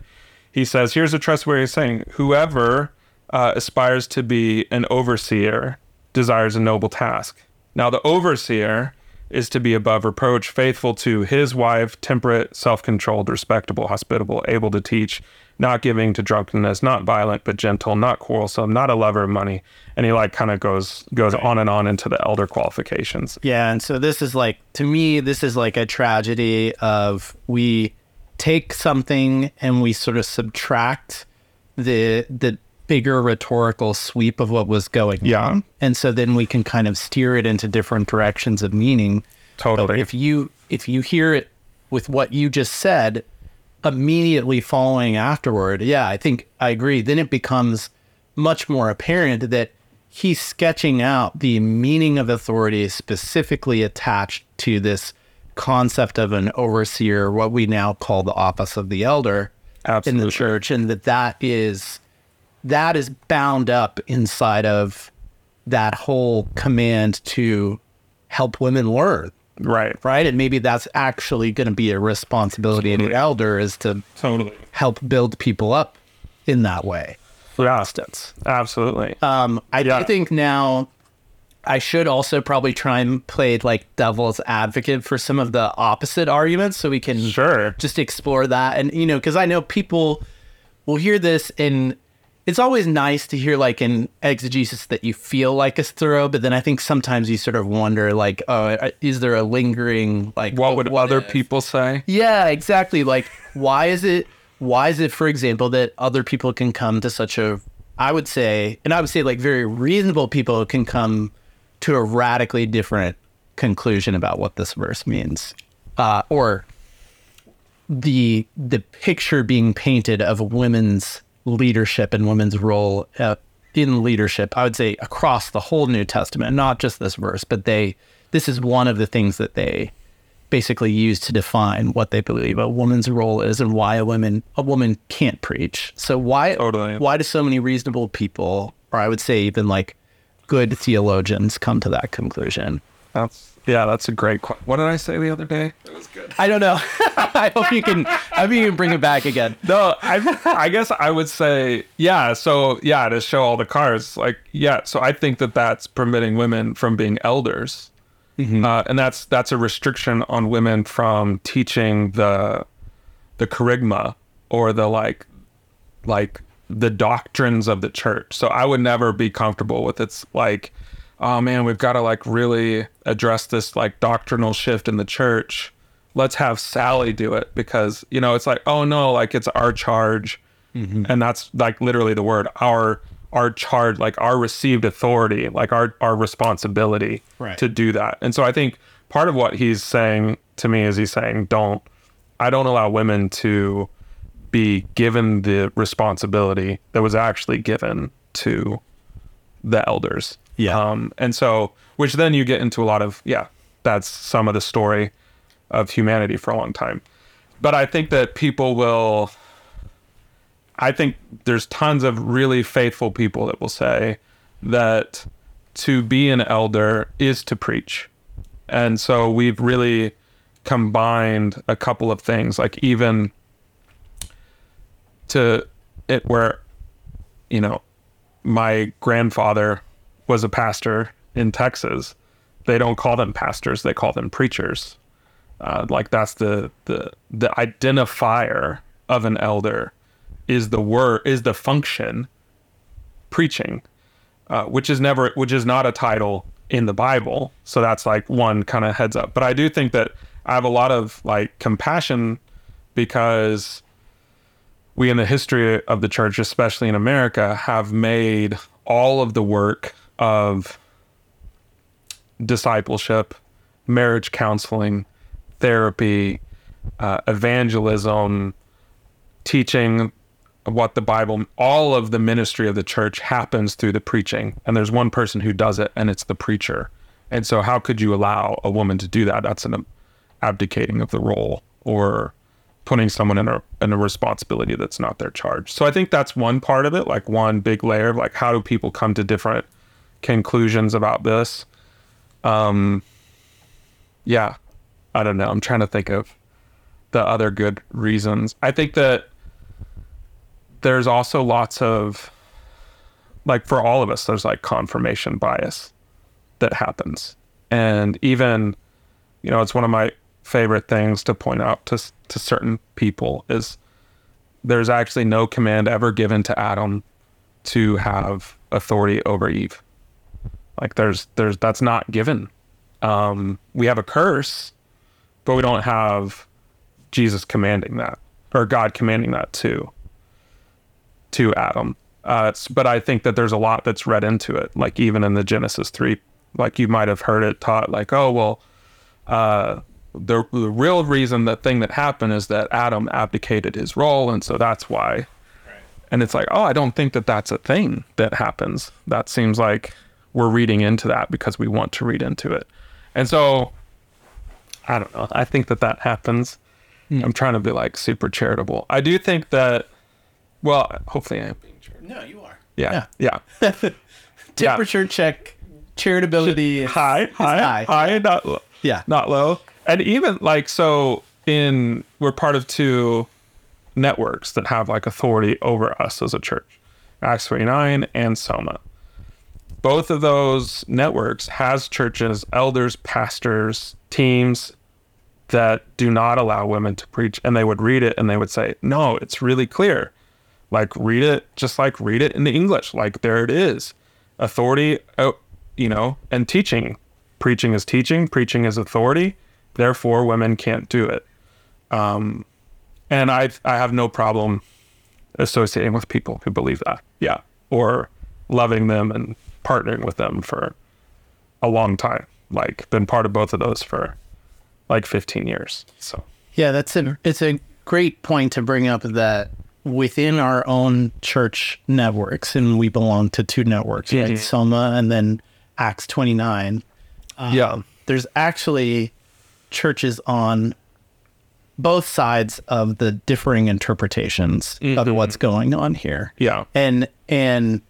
he says, here's a trustworthy saying whoever uh, aspires to be an overseer desires a noble task. Now, the overseer is to be above reproach, faithful to his wife, temperate, self controlled, respectable, hospitable, able to teach, not giving to drunkenness, not violent but gentle, not quarrelsome, not a lover of money. And he like kind of goes goes right. on and on into the elder qualifications. Yeah, and so this is like to me, this is like a tragedy of we take something and we sort of subtract the the bigger rhetorical sweep of what was going yeah. on. And so then we can kind of steer it into different directions of meaning. Totally. if you if you hear it with what you just said immediately following afterward, yeah, I think I agree. Then it becomes much more apparent that he's sketching out the meaning of authority specifically attached to this concept of an overseer, what we now call the office of the elder Absolutely. in the church, and that that is that is bound up inside of that whole command to help women learn. Right. Right. And maybe that's actually going to be a responsibility totally. of the elder is to totally help build people up in that way. For instance. Absolutely. Um, I yeah. think now I should also probably try and play like devil's advocate for some of the opposite arguments so we can sure just explore that. And, you know, because I know people will hear this and it's always nice to hear like an exegesis that you feel like is thorough, but then I think sometimes you sort of wonder like, oh, is there a lingering like what would what other if? people say? Yeah, exactly. Like why is it why is it, for example, that other people can come to such a I would say, and I would say like very reasonable people can come to a radically different conclusion about what this verse means. Uh, or the the picture being painted of women's leadership and women's role uh, in leadership. I would say across the whole New Testament, not just this verse, but they. This is one of the things that they basically use to define what they believe a woman's role is and why a woman a woman can't preach. So why totally. why do so many reasonable people, or I would say even like good theologians, come to that conclusion? That's yeah, that's a great question. What did I say the other day? It was good. I don't know. (laughs) I hope you can. I hope you can bring it back again. No, I, I guess I would say yeah. So yeah, to show all the cars, like yeah. So I think that that's permitting women from being elders, mm-hmm. uh, and that's that's a restriction on women from teaching the the kerygma or the like like the doctrines of the church. So I would never be comfortable with it's like oh man, we've got to like really address this like doctrinal shift in the church. Let's have Sally do it because, you know, it's like, oh no, like it's our charge. Mm-hmm. And that's like literally the word, our our charge, like our received authority, like our our responsibility right. to do that. And so I think part of what he's saying to me is he's saying, don't I don't allow women to be given the responsibility that was actually given to the elders. Yeah. Um, and so, which then you get into a lot of, yeah, that's some of the story of humanity for a long time. But I think that people will, I think there's tons of really faithful people that will say that to be an elder is to preach. And so we've really combined a couple of things, like even to it where, you know, my grandfather was a pastor in Texas, they don't call them pastors; they call them preachers. Uh, like that's the the the identifier of an elder is the word is the function preaching, uh, which is never which is not a title in the Bible. So that's like one kind of heads up. But I do think that I have a lot of like compassion because we in the history of the church, especially in America, have made all of the work of discipleship, marriage counseling, therapy, uh, evangelism, teaching what the Bible, all of the ministry of the church happens through the preaching. And there's one person who does it, and it's the preacher. And so, how could you allow a woman to do that? That's an abdicating of the role or putting someone in a in a responsibility that's not their charge. So I think that's one part of it, like one big layer of like how do people come to different conclusions about this. Um yeah. I don't know. I'm trying to think of the other good reasons. I think that there's also lots of like for all of us there's like confirmation bias that happens. And even you know, it's one of my favorite things to point out to to certain people is there's actually no command ever given to Adam to have authority over Eve. Like there's there's that's not given. Um, we have a curse, but we don't have Jesus commanding that or God commanding that to to Adam. Uh, but I think that there's a lot that's read into it. Like even in the Genesis three, like you might have heard it taught, like oh well, uh, the, the real reason, the thing that happened is that Adam abdicated his role. And so that's why. Right. And it's like, oh, I don't think that that's a thing that happens. That seems like we're reading into that because we want to read into it. And so I don't know. I think that that happens. Mm. I'm trying to be like super charitable. I do think that, well, hopefully I am being charitable. No, you are. Yeah. Yeah. yeah. (laughs) Temperature yeah. check. Charitability is high, high, high, high, not low. Yeah. Not low and even like so in we're part of two networks that have like authority over us as a church acts 29 and soma both of those networks has churches elders pastors teams that do not allow women to preach and they would read it and they would say no it's really clear like read it just like read it in the english like there it is authority oh, you know and teaching preaching is teaching preaching is authority Therefore, women can't do it. Um, and I I have no problem associating with people who believe that. Yeah, or loving them and partnering with them for a long time. Like been part of both of those for like 15 years. So yeah, that's a it's a great point to bring up that within our own church networks, and we belong to two networks, mm-hmm. right? Soma and then Acts 29. Um, yeah, there's actually churches on both sides of the differing interpretations mm-hmm. of what's going on here. Yeah. And and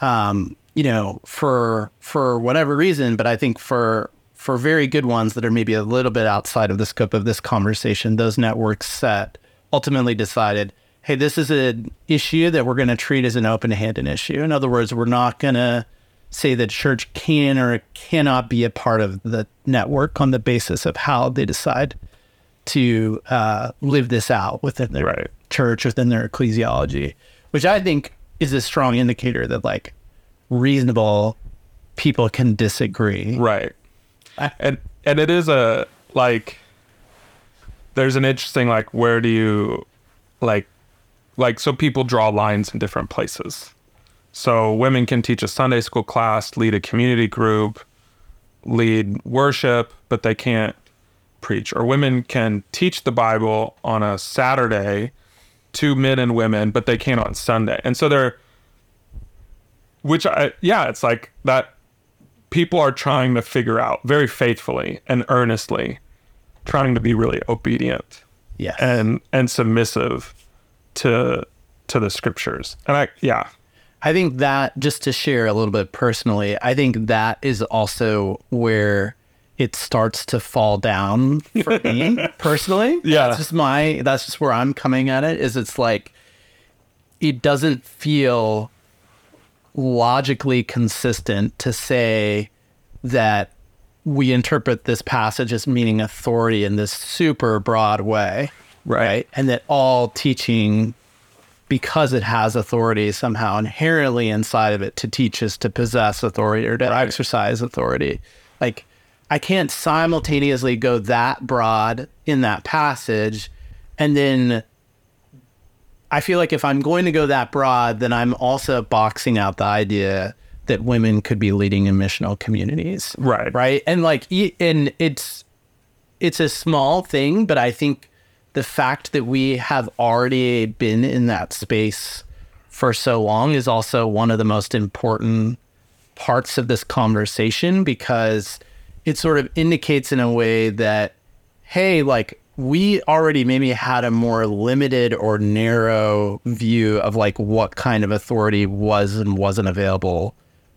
um, you know, for for whatever reason, but I think for for very good ones that are maybe a little bit outside of the scope of this conversation, those networks set ultimately decided, hey, this is an issue that we're going to treat as an open-handed issue. In other words, we're not going to say that church can or cannot be a part of the network on the basis of how they decide to uh, live this out within their right. church, within their ecclesiology, which I think is a strong indicator that like reasonable people can disagree. Right. I, and and it is a like there's an interesting like where do you like like so people draw lines in different places so women can teach a Sunday school class, lead a community group, lead worship, but they can't preach. Or women can teach the Bible on a Saturday to men and women, but they can't on Sunday. And so they're, which I, yeah, it's like that people are trying to figure out very faithfully and earnestly, trying to be really obedient. Yeah. And, and submissive to, to the scriptures. And I, yeah, I think that just to share a little bit personally, I think that is also where it starts to fall down for me (laughs) personally. Yeah. That's just my that's just where I'm coming at it is it's like it doesn't feel logically consistent to say that we interpret this passage as meaning authority in this super broad way. Right. right? And that all teaching because it has authority somehow inherently inside of it to teach us to possess authority or to right. exercise authority. Like, I can't simultaneously go that broad in that passage and then I feel like if I'm going to go that broad, then I'm also boxing out the idea that women could be leading in missional communities. Right. Right. And like, and it's, it's a small thing, but I think the fact that we have already been in that space for so long is also one of the most important parts of this conversation because it sort of indicates in a way that hey, like we already maybe had a more limited or narrow view of like what kind of authority was and wasn't available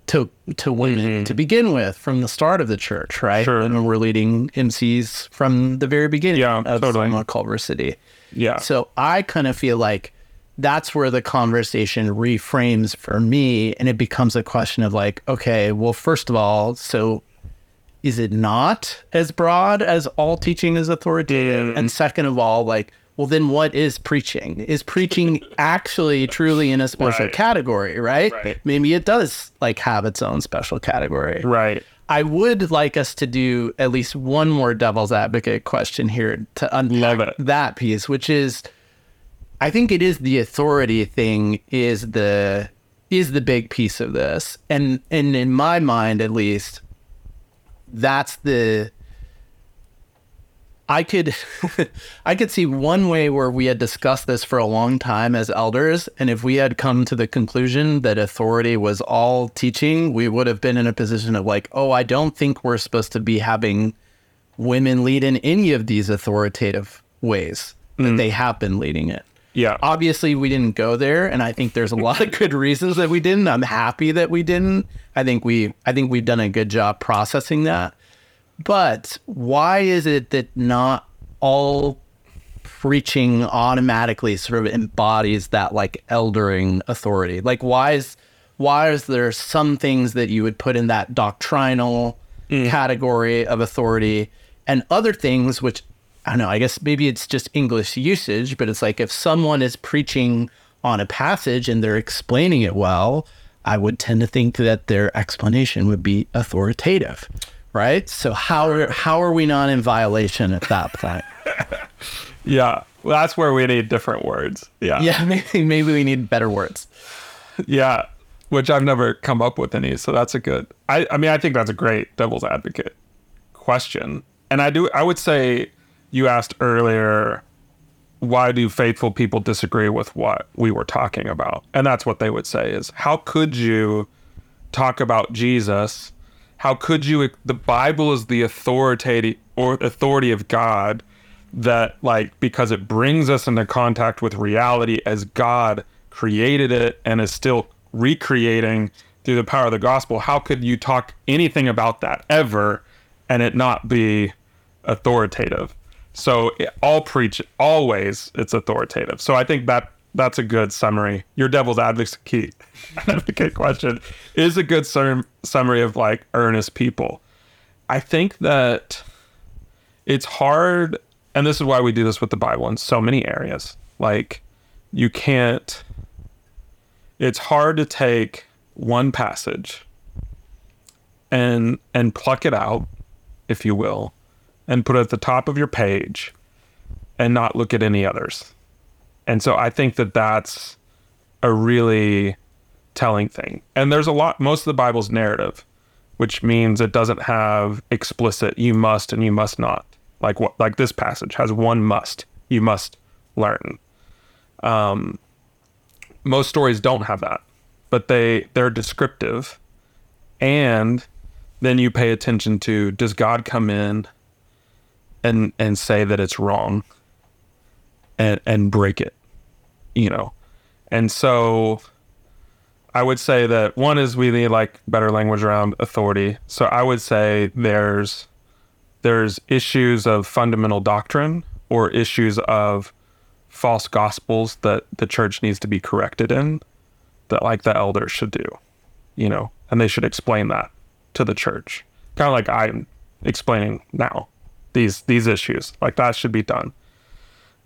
to to women mm-hmm. to begin with from the start of the church, right? Sure. And we're leading MCs from the very beginning Yeah, of totally. Culver City. Yeah. So I kind of feel like that's where the conversation reframes for me and it becomes a question of like, okay, well, first of all, so is it not as broad as all teaching is authoritative? Mm. And second of all, like, well, then what is preaching? Is preaching (laughs) actually truly in a special Right. category, right? Right. Maybe it does like have its own special category. right. I would like us to do at least one more devil's advocate question here to unpack that piece, which is I think it is the authority thing is the is the big piece of this. And and in my mind at least, that's the I could (laughs) I could see one way where we had discussed this for a long time as elders and if we had come to the conclusion that authority was all teaching, we would have been in a position of like, "Oh, I don't think we're supposed to be having women lead in any of these authoritative ways that mm-hmm. they have been leading it." Yeah. Obviously, we didn't go there, and I think there's a lot of good reasons that we didn't. I'm happy that we didn't. I think we I think we've done a good job processing that. But why is it that not all preaching automatically sort of embodies that like eldering authority? Like why is why is there some things that you would put in that doctrinal mm. category of authority and other things which I don't know, I guess maybe it's just English usage, but it's like if someone is preaching on a passage and they're explaining it well, I would tend to think that their explanation would be authoritative, right? So how are how are we not in violation at that point? (laughs) Yeah. Well, that's where we need different words. Yeah. yeah, (laughs) maybe maybe we need better words. Yeah. Which I've never come up with any. So that's a good, I, I mean, I think that's a great devil's advocate question. And I do, I would say you asked earlier, why do faithful people disagree with what we were talking about? And that's what they would say is, how could you talk about Jesus? How could you, the Bible is the authority or authority of God that like because it brings us into contact with reality as God created it and is still recreating through the power of the gospel. How could you talk anything about that ever and it not be authoritative? So it- all preach always it's authoritative. So I think that that's a good summary. Your devil's advocate (laughs) advocate question is a good sum, summary of like earnest people. I think that it's hard and this is why we do this with the bible in so many areas like you can't it's hard to take one passage and and pluck it out if you will and put it at the top of your page and not look at any others. And so i think that that's a really telling thing. And there's a lot most of the bible's narrative which means it doesn't have explicit you must and you must not. Like what like this passage has one must you must learn. Um most stories don't have that but they they're descriptive. And then you pay attention to does god come in and and say that it's wrong and and break it you know and so I would say that one is we need like better language around authority. So I would say there's there's issues of fundamental doctrine or issues of false gospels that the church needs to be corrected in that like the elders should do, you know, and they should explain that to the church. Kind of like I'm explaining now these these issues. Like that should be done.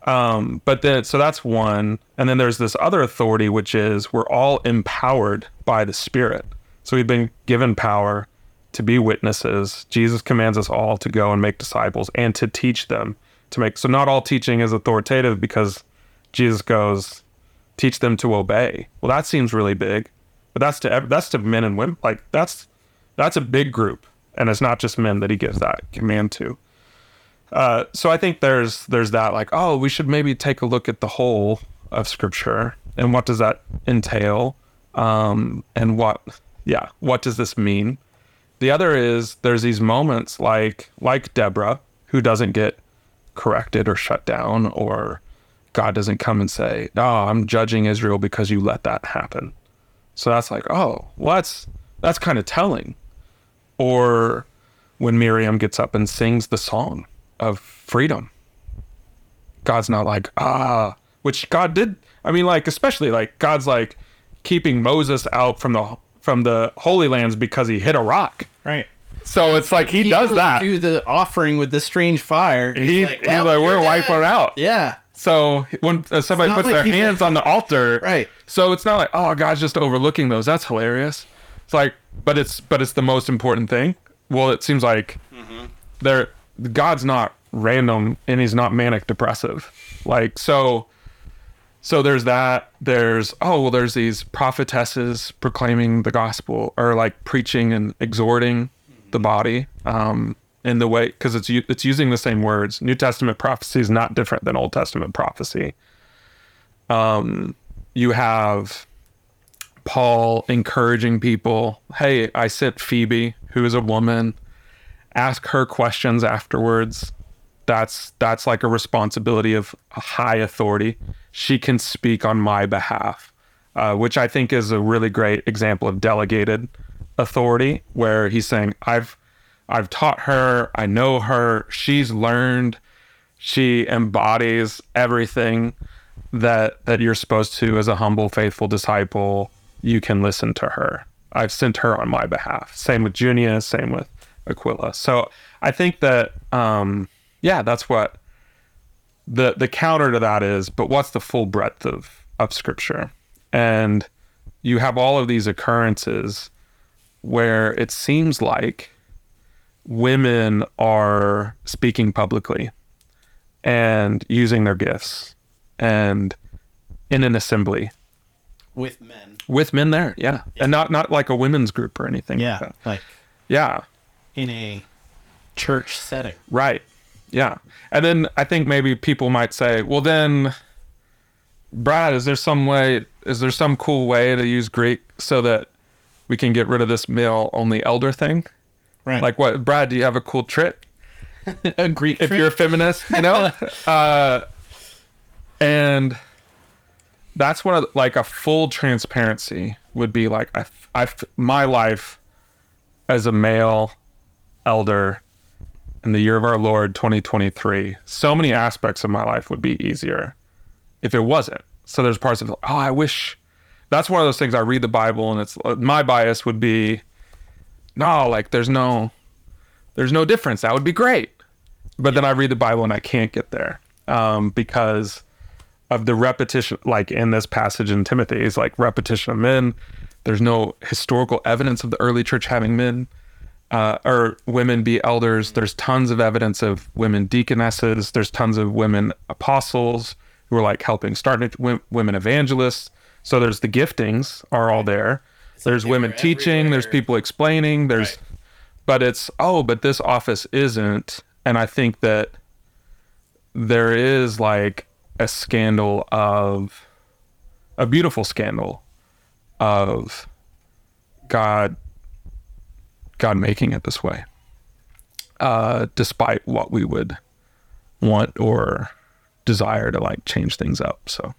Um, but then, so that's one. And then there's this other authority, which is we're all empowered by the Spirit. So we've been given power to be witnesses. Jesus commands us all to go and make disciples and to teach them to make. So not all teaching is authoritative because Jesus goes, teach them to obey. Well, that seems really big, but that's to that's to men and women. Like that's that's a big group, and it's not just men that he gives that command to. Uh, so I think there's there's that like oh we should maybe take a look at the whole of scripture and what does that entail um, and what yeah what does this mean the other is there's these moments like like Deborah who doesn't get corrected or shut down, or God doesn't come and say, "Oh, I'm judging Israel because you let that happen." So that's like, oh, well, that's that's kind of telling. Or when Miriam gets up and sings the song of freedom, God's not like, ah, which God did. I mean, like especially like God's like keeping Moses out from the from the Holy Lands because he hit a rock. Right. So it's like he, does that. Do the offering with the strange fire. He, like, he's well, like, we're dead." wiping it out. Yeah. So when uh, somebody puts like their he- hands on the altar, Right. So it's not like, oh, God's just overlooking those. That's hilarious. It's like, but it's but it's the most important thing. Well, it seems like there God's not random and he's not manic depressive. Like so so there's that. There's oh well there's these prophetesses proclaiming the gospel or like preaching and exhorting the body um in the way because it's it's using the same words. New Testament prophecy is not different than Old Testament prophecy. Um you have Paul encouraging people, hey, I sent Phoebe, who is a woman, ask her questions afterwards. That's that's like a responsibility of a high authority. She can speak on my behalf, uh, which I think is a really great example of delegated authority, where he's saying, "I've I've taught her, I know her, she's learned, she embodies everything that that you're supposed to. As a humble faithful disciple you can listen to her. I've sent her on my behalf. Same with junia same with aquila so i think that um yeah that's what the the counter to that is but what's the full breadth of of scripture and you have all of these occurrences where it seems like women are speaking publicly and using their gifts and in an assembly With men. with men there yeah, and not not like a women's group or anything like Yeah. that. Like yeah in a church setting. right yeah and then i think maybe people might say well then brad is there some way is there some cool way to use greek so that we can get rid of this male only elder thing Right. like what brad do you have a cool trick (laughs) a Greek if you're a feminist, you know? (laughs) uh, and that's of like a full transparency would be like I, I, my life as a male elder in the year of our Lord 2023. So many aspects of my life would be easier if it wasn't. So there's parts of oh, I wish. That's one of those things. I read the Bible and it's my bias would be, no, like there's no there's no difference. That would be great. But then I read the Bible and I can't get there um, because of the repetition. Like in this passage in Timothy, is like repetition of men. There's no historical evidence of the early church having men uh, or women be elders. There's tons of evidence of women deaconesses. There's tons of women apostles who are like helping start women evangelists. So there's the giftings are all there. There's they women teaching. There's people explaining. There's but it's oh but this office isn't and i think that there is like a scandal of a beautiful scandal of god god making it this way uh despite what we would want or desire to like change things up so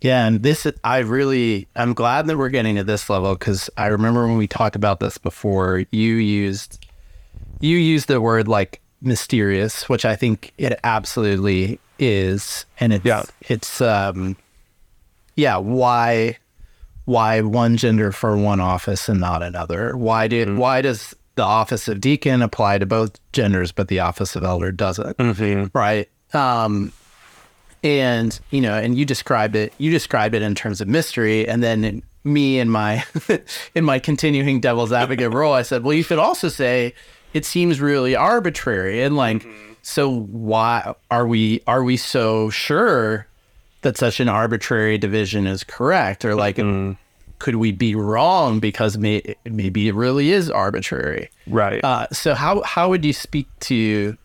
Yeah, and this I really I'm glad that we're getting to this level because I remember when we talked about this before. You used you used the word like mysterious, which I think it absolutely is, and it's Yeah. it's um yeah why why one gender for one office and not another? Why did mm-hmm. why does the office of deacon apply to both genders, but the office of elder doesn't? Mm-hmm. right um and you know and you described it you described it in terms of mystery and then in me in my (laughs) in my continuing devil's advocate role i said well you could also say it seems really arbitrary and like mm-hmm. so why are we are we so sure that such an arbitrary division is correct or like mm-hmm. could we be wrong because may, maybe it really is arbitrary? Right. Uh, so how how would you speak to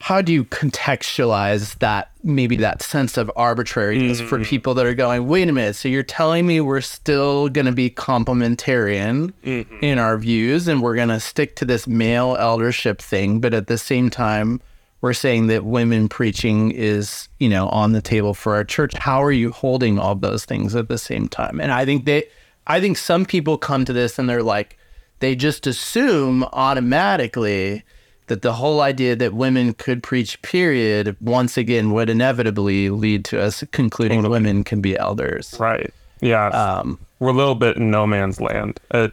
how do you contextualize that maybe that sense of arbitrariness for mm-hmm. people that are going wait a minute so you're telling me we're still going to be complementarian mm-hmm. in our views and we're going to stick to this male eldership thing but at the same time we're saying that women preaching is, you know, on the table for our church. How are you holding all those things at the same time? And I think they I think some people come to this and they're like they just assume automatically that the whole idea that women could preach period once again would inevitably lead to us concluding Totally. women can be elders. Right. Yeah. Um We're a little bit in no man's land at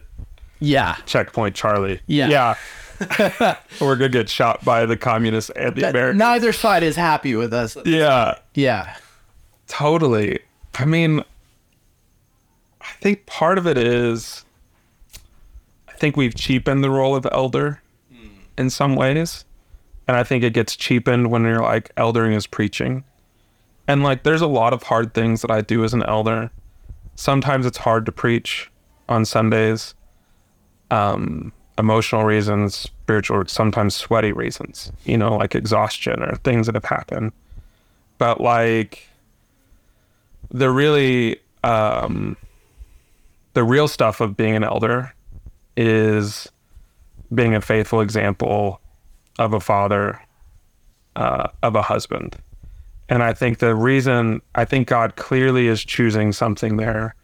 yeah. checkpoint Charlie. Yeah. Yeah. (laughs) We're gonna get shot by the communists and the Americans. Neither side is happy with us. Yeah. Yeah. Totally. I mean, I think part of it is I think we've cheapened the role of elder in some ways. And I think it gets cheapened when you're like eldering is preaching. And like there's a lot of hard things that I do as an elder. Sometimes it's hard to preach on Sundays. Um emotional reasons, spiritual, sometimes sweaty reasons, you know, like exhaustion or things that have happened. But like the really um the real stuff of being an elder is being a faithful example of a father uh, of a husband and i think the reason i think god clearly is choosing something there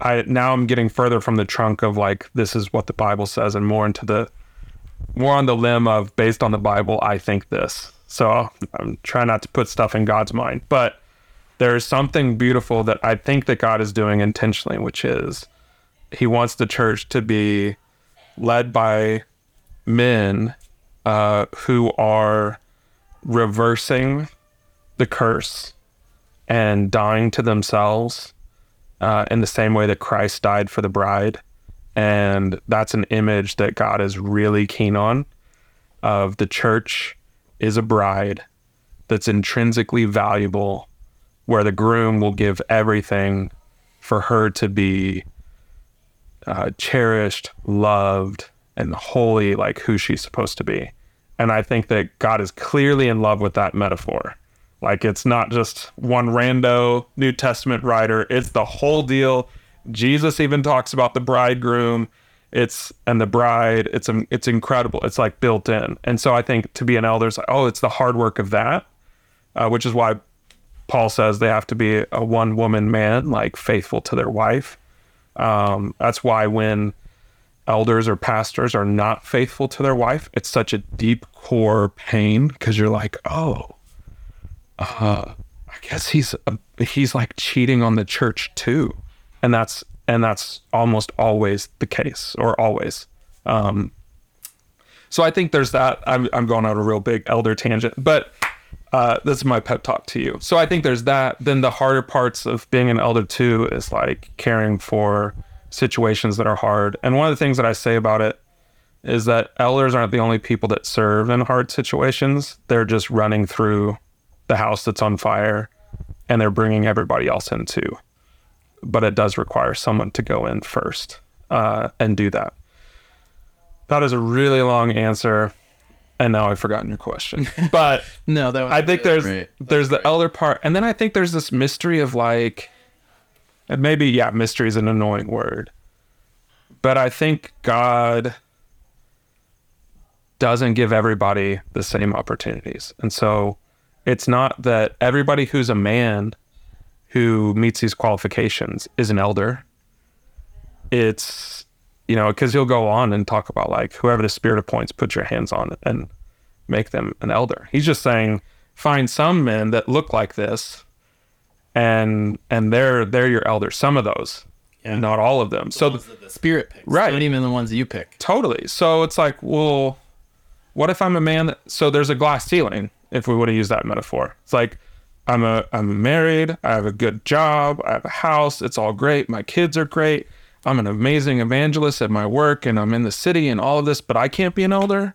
i now i'm getting further from the trunk of like this is what the bible says and more into the more on the limb of based on the bible i think this. So i'm trying not to put stuff in god's mind but there's something beautiful that I think that God is doing intentionally, which is He wants the church to be led by men uh, who are reversing the curse and dying to themselves uh, in the same way that Christ died for the bride. And that's an image that God is really keen on of the church is a bride that's intrinsically valuable where the groom will give everything for her to be uh, cherished, loved, and holy, like who she's supposed to be. And I think that God is clearly in love with that metaphor. Like it's not just one rando New Testament writer, it's the whole deal. Jesus even talks about the bridegroom. It's and the bride. It's um, it's incredible. It's like built in. And so I think to be an elder is like, oh, it's the hard work of that, uh, which is why Paul says they have to be a one woman man, like faithful to their wife. Um, that's why when elders or pastors are not faithful to their wife, it's such a deep core pain because you're like, oh, uh, I guess he's a, he's like cheating on the church too, and that's and that's almost always the case or always. Um, so I think there's that. I'm I'm going on a real big elder tangent, but uh, this is my pep talk to you. So I think there's that. Then the harder parts of being an elder too is like caring for situations that are hard. And one of the things that I say about it is that elders aren't the only people that serve in hard situations. They're just running through the house that's on fire and they're bringing everybody else in too. But it does require someone to go in first uh, and do that. That is a really long answer. And now I've forgotten your question. (laughs) But No, that was I think there's great. there's the elder part, and then I think there's this mystery of like, and maybe yeah, mystery is an annoying word, but I think God doesn't give everybody the same opportunities, and so it's not that everybody who's a man who meets these qualifications is an elder. It's you know because he'll go on and talk about like whoever the spirit appoints, put your hands on it and make them an elder. He's just saying find some men that look like this and and they're they're your elders. Some of those. Yeah. Not all of them. So ones that the spirit picks, Right. Not even the ones that you pick. totally. So it's like, well, what if I'm a man that so there's a glass ceiling, if we want to use that metaphor. It's like I'm a I'm married, I have a good job, I have a house, it's all great, my kids are great. I'm an amazing evangelist at my work and I'm in the city and all of this, but I can't be an elder.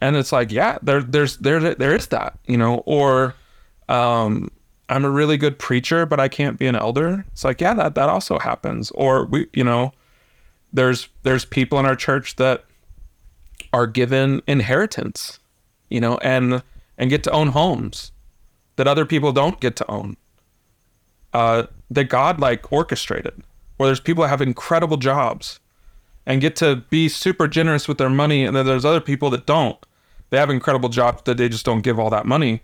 And it's like, yeah, there there's there there is that, you know, or um I'm a really good preacher, but I can't be an elder. It's like, yeah, that that also happens. Or we, you know, there's there's people in our church that are given inheritance, you know, and and get to own homes that other people don't get to own. Uh, that God like orchestrated, where there's people that have incredible jobs and get to be super generous with their money, and then there's other people that don't. they have incredible jobs that they just don't give all that money.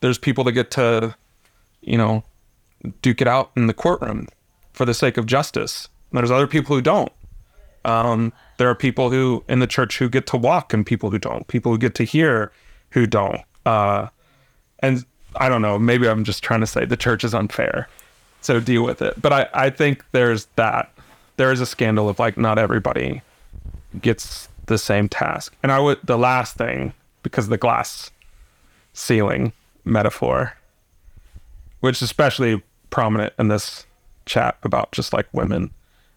There's people that get to, you know, duke it out in the courtroom for the sake of justice. There's other people who don't. Um, there are people who in the church who get to walk and people who don't. People who get to hear who don't. Uh, and I don't know. Maybe I'm just trying to say the church is unfair. So deal with it. But I, I think there's that. There is a scandal of like not everybody gets the same task. And I would, the last thing, because the glass ceiling metaphor, which is especially prominent in this chat about just like women.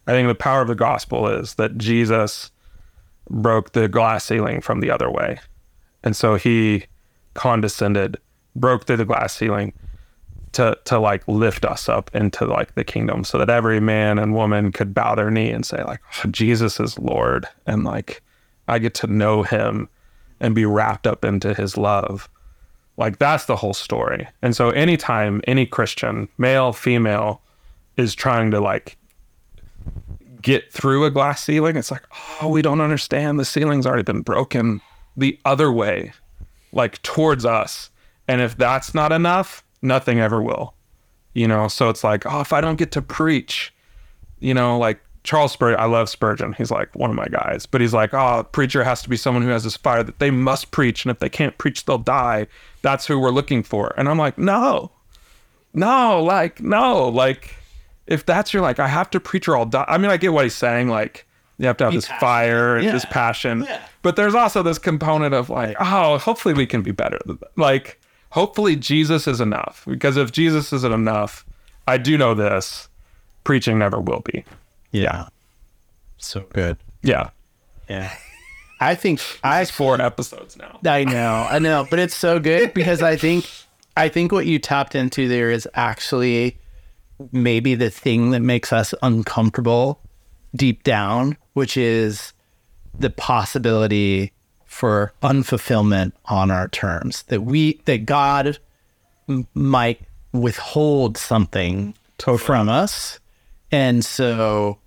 I think the power of the gospel is that Jesus broke the glass ceiling from the other way. And so he condescended, broke through the glass ceiling to to like lift us up into like the kingdom so that every man and woman could bow their knee and say like oh, Jesus is Lord and like I get to know him and be wrapped up into his love. Like that's the whole story. And so anytime any Christian, male, female, is trying to like get through a glass ceiling, it's like, oh, we don't understand. The ceiling's already been broken the other way, like towards us. And if that's not enough, nothing ever will. You know, so it's like, oh, if I don't get to preach, you know, like Charles Spurgeon, I love Spurgeon. He's like one of my guys, but he's like, oh, preacher has to be someone who has this fire that they must preach. And if they can't preach, they'll die. That's who we're looking for. And I'm like, no, no, like, no, like, if that's your like, I have to preach or I'll die. I mean, I get what he's saying. Like, you have to have Be this passionate. fire and Yeah. this passion. Yeah. But there's also this component of like, oh, hopefully we can be better. Like, hopefully Jesus is enough. Because if Jesus isn't enough, I do know this preaching never will be. Yeah. So good. Yeah. Yeah. I think I four episodes now. I know, I know, but it's so good because I think I think what you tapped into there is actually maybe the thing that makes us uncomfortable deep down, which is the possibility for unfulfillment on our terms. That we that God m- might withhold something from us. And so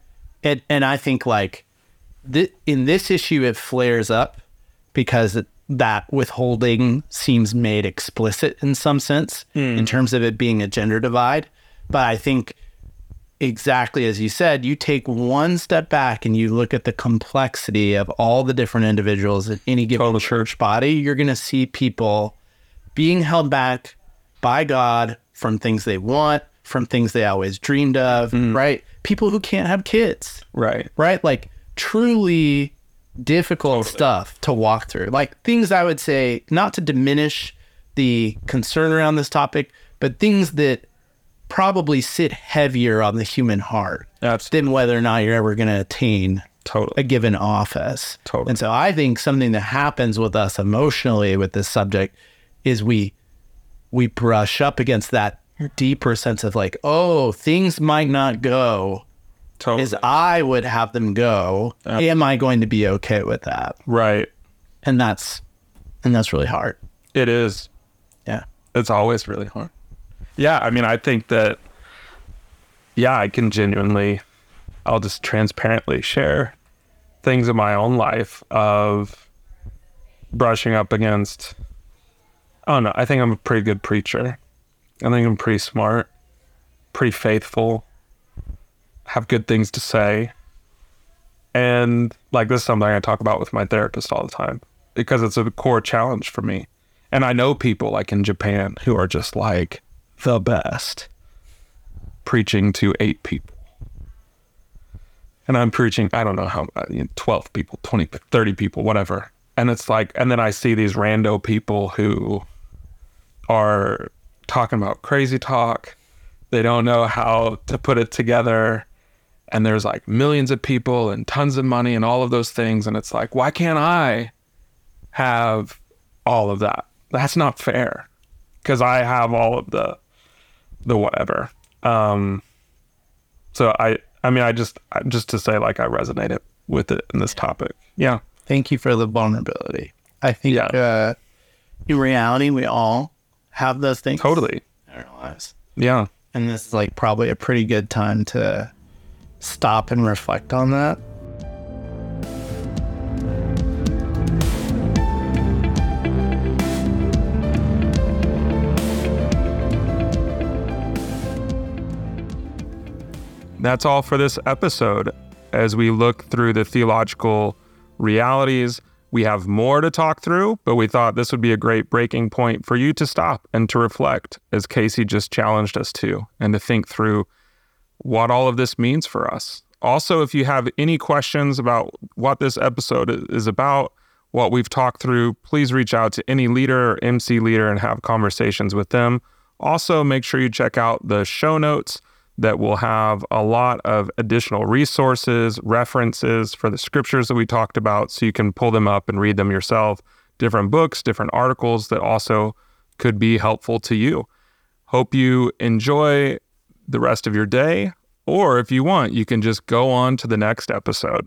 and and I think like th- in this issue it flares up because it, that withholding seems made explicit in some sense hmm. in terms of it being a gender divide. But I think exactly as you said, you take one step back and you look at the complexity of all the different individuals in any given Totally. church body, you're going to see people being held back by God from things they want, from things they always dreamed of, mm-hmm. right? People who can't have kids, Right. right? Like truly difficult stuff to walk through. Like things I would say, not to diminish the concern around this topic, but things that probably sit heavier on the human heart That's than whether or not you're ever going to attain totally. a given office. Totally. And so I think something that happens with us emotionally with this subject is we we brush up against that deeper sense of like, oh, things might not go Totally. as I would have them go. Am I going to be okay with that? right. And that's and that's really hard. It is. Yeah. It's always really hard. Yeah, I mean, I think that, yeah, I can genuinely, I'll just transparently share things in my own life of brushing up against, Oh don't I think I'm a pretty good preacher. I think I'm pretty smart, pretty faithful, have good things to say. And like, this is something I talk about with my therapist all the time because it's a core challenge for me. And I know people like in Japan who are just like the best preaching to eight people. And I'm preaching, I don't know how, uh, you know, 12 people, 20, 30 people, whatever. And it's like, and then I see these rando people who are talking about crazy talk. They don't know how to put it together. And there's like millions of people and tons of money and all of those things. And it's like, why can't I have all of that? That's not fair because I have all of the the whatever. Um, so I I mean I just just to say like I resonated with it in this topic. Yeah. Thank you for the vulnerability. I think Yeah. uh, in reality we all have those things Totally. in our lives. Yeah. And this is like probably a pretty good time to stop and reflect on that. That's all for this episode. As we look through the theological realities, we have more to talk through, but we thought this would be a great breaking point for you to stop and to reflect, as Casey just challenged us to, and to think through what all of this means for us. Also, if you have any questions about what this episode is about, what we've talked through, please reach out to any leader or MC leader and have conversations with them. Also, make sure you check out the show notes that will have a lot of additional resources, references for the scriptures that we talked about, so you can pull them up and read them yourself. Different books, different articles that also could be helpful to you. Hope you enjoy the rest of your day. Or if you want, you can just go on to the next episode.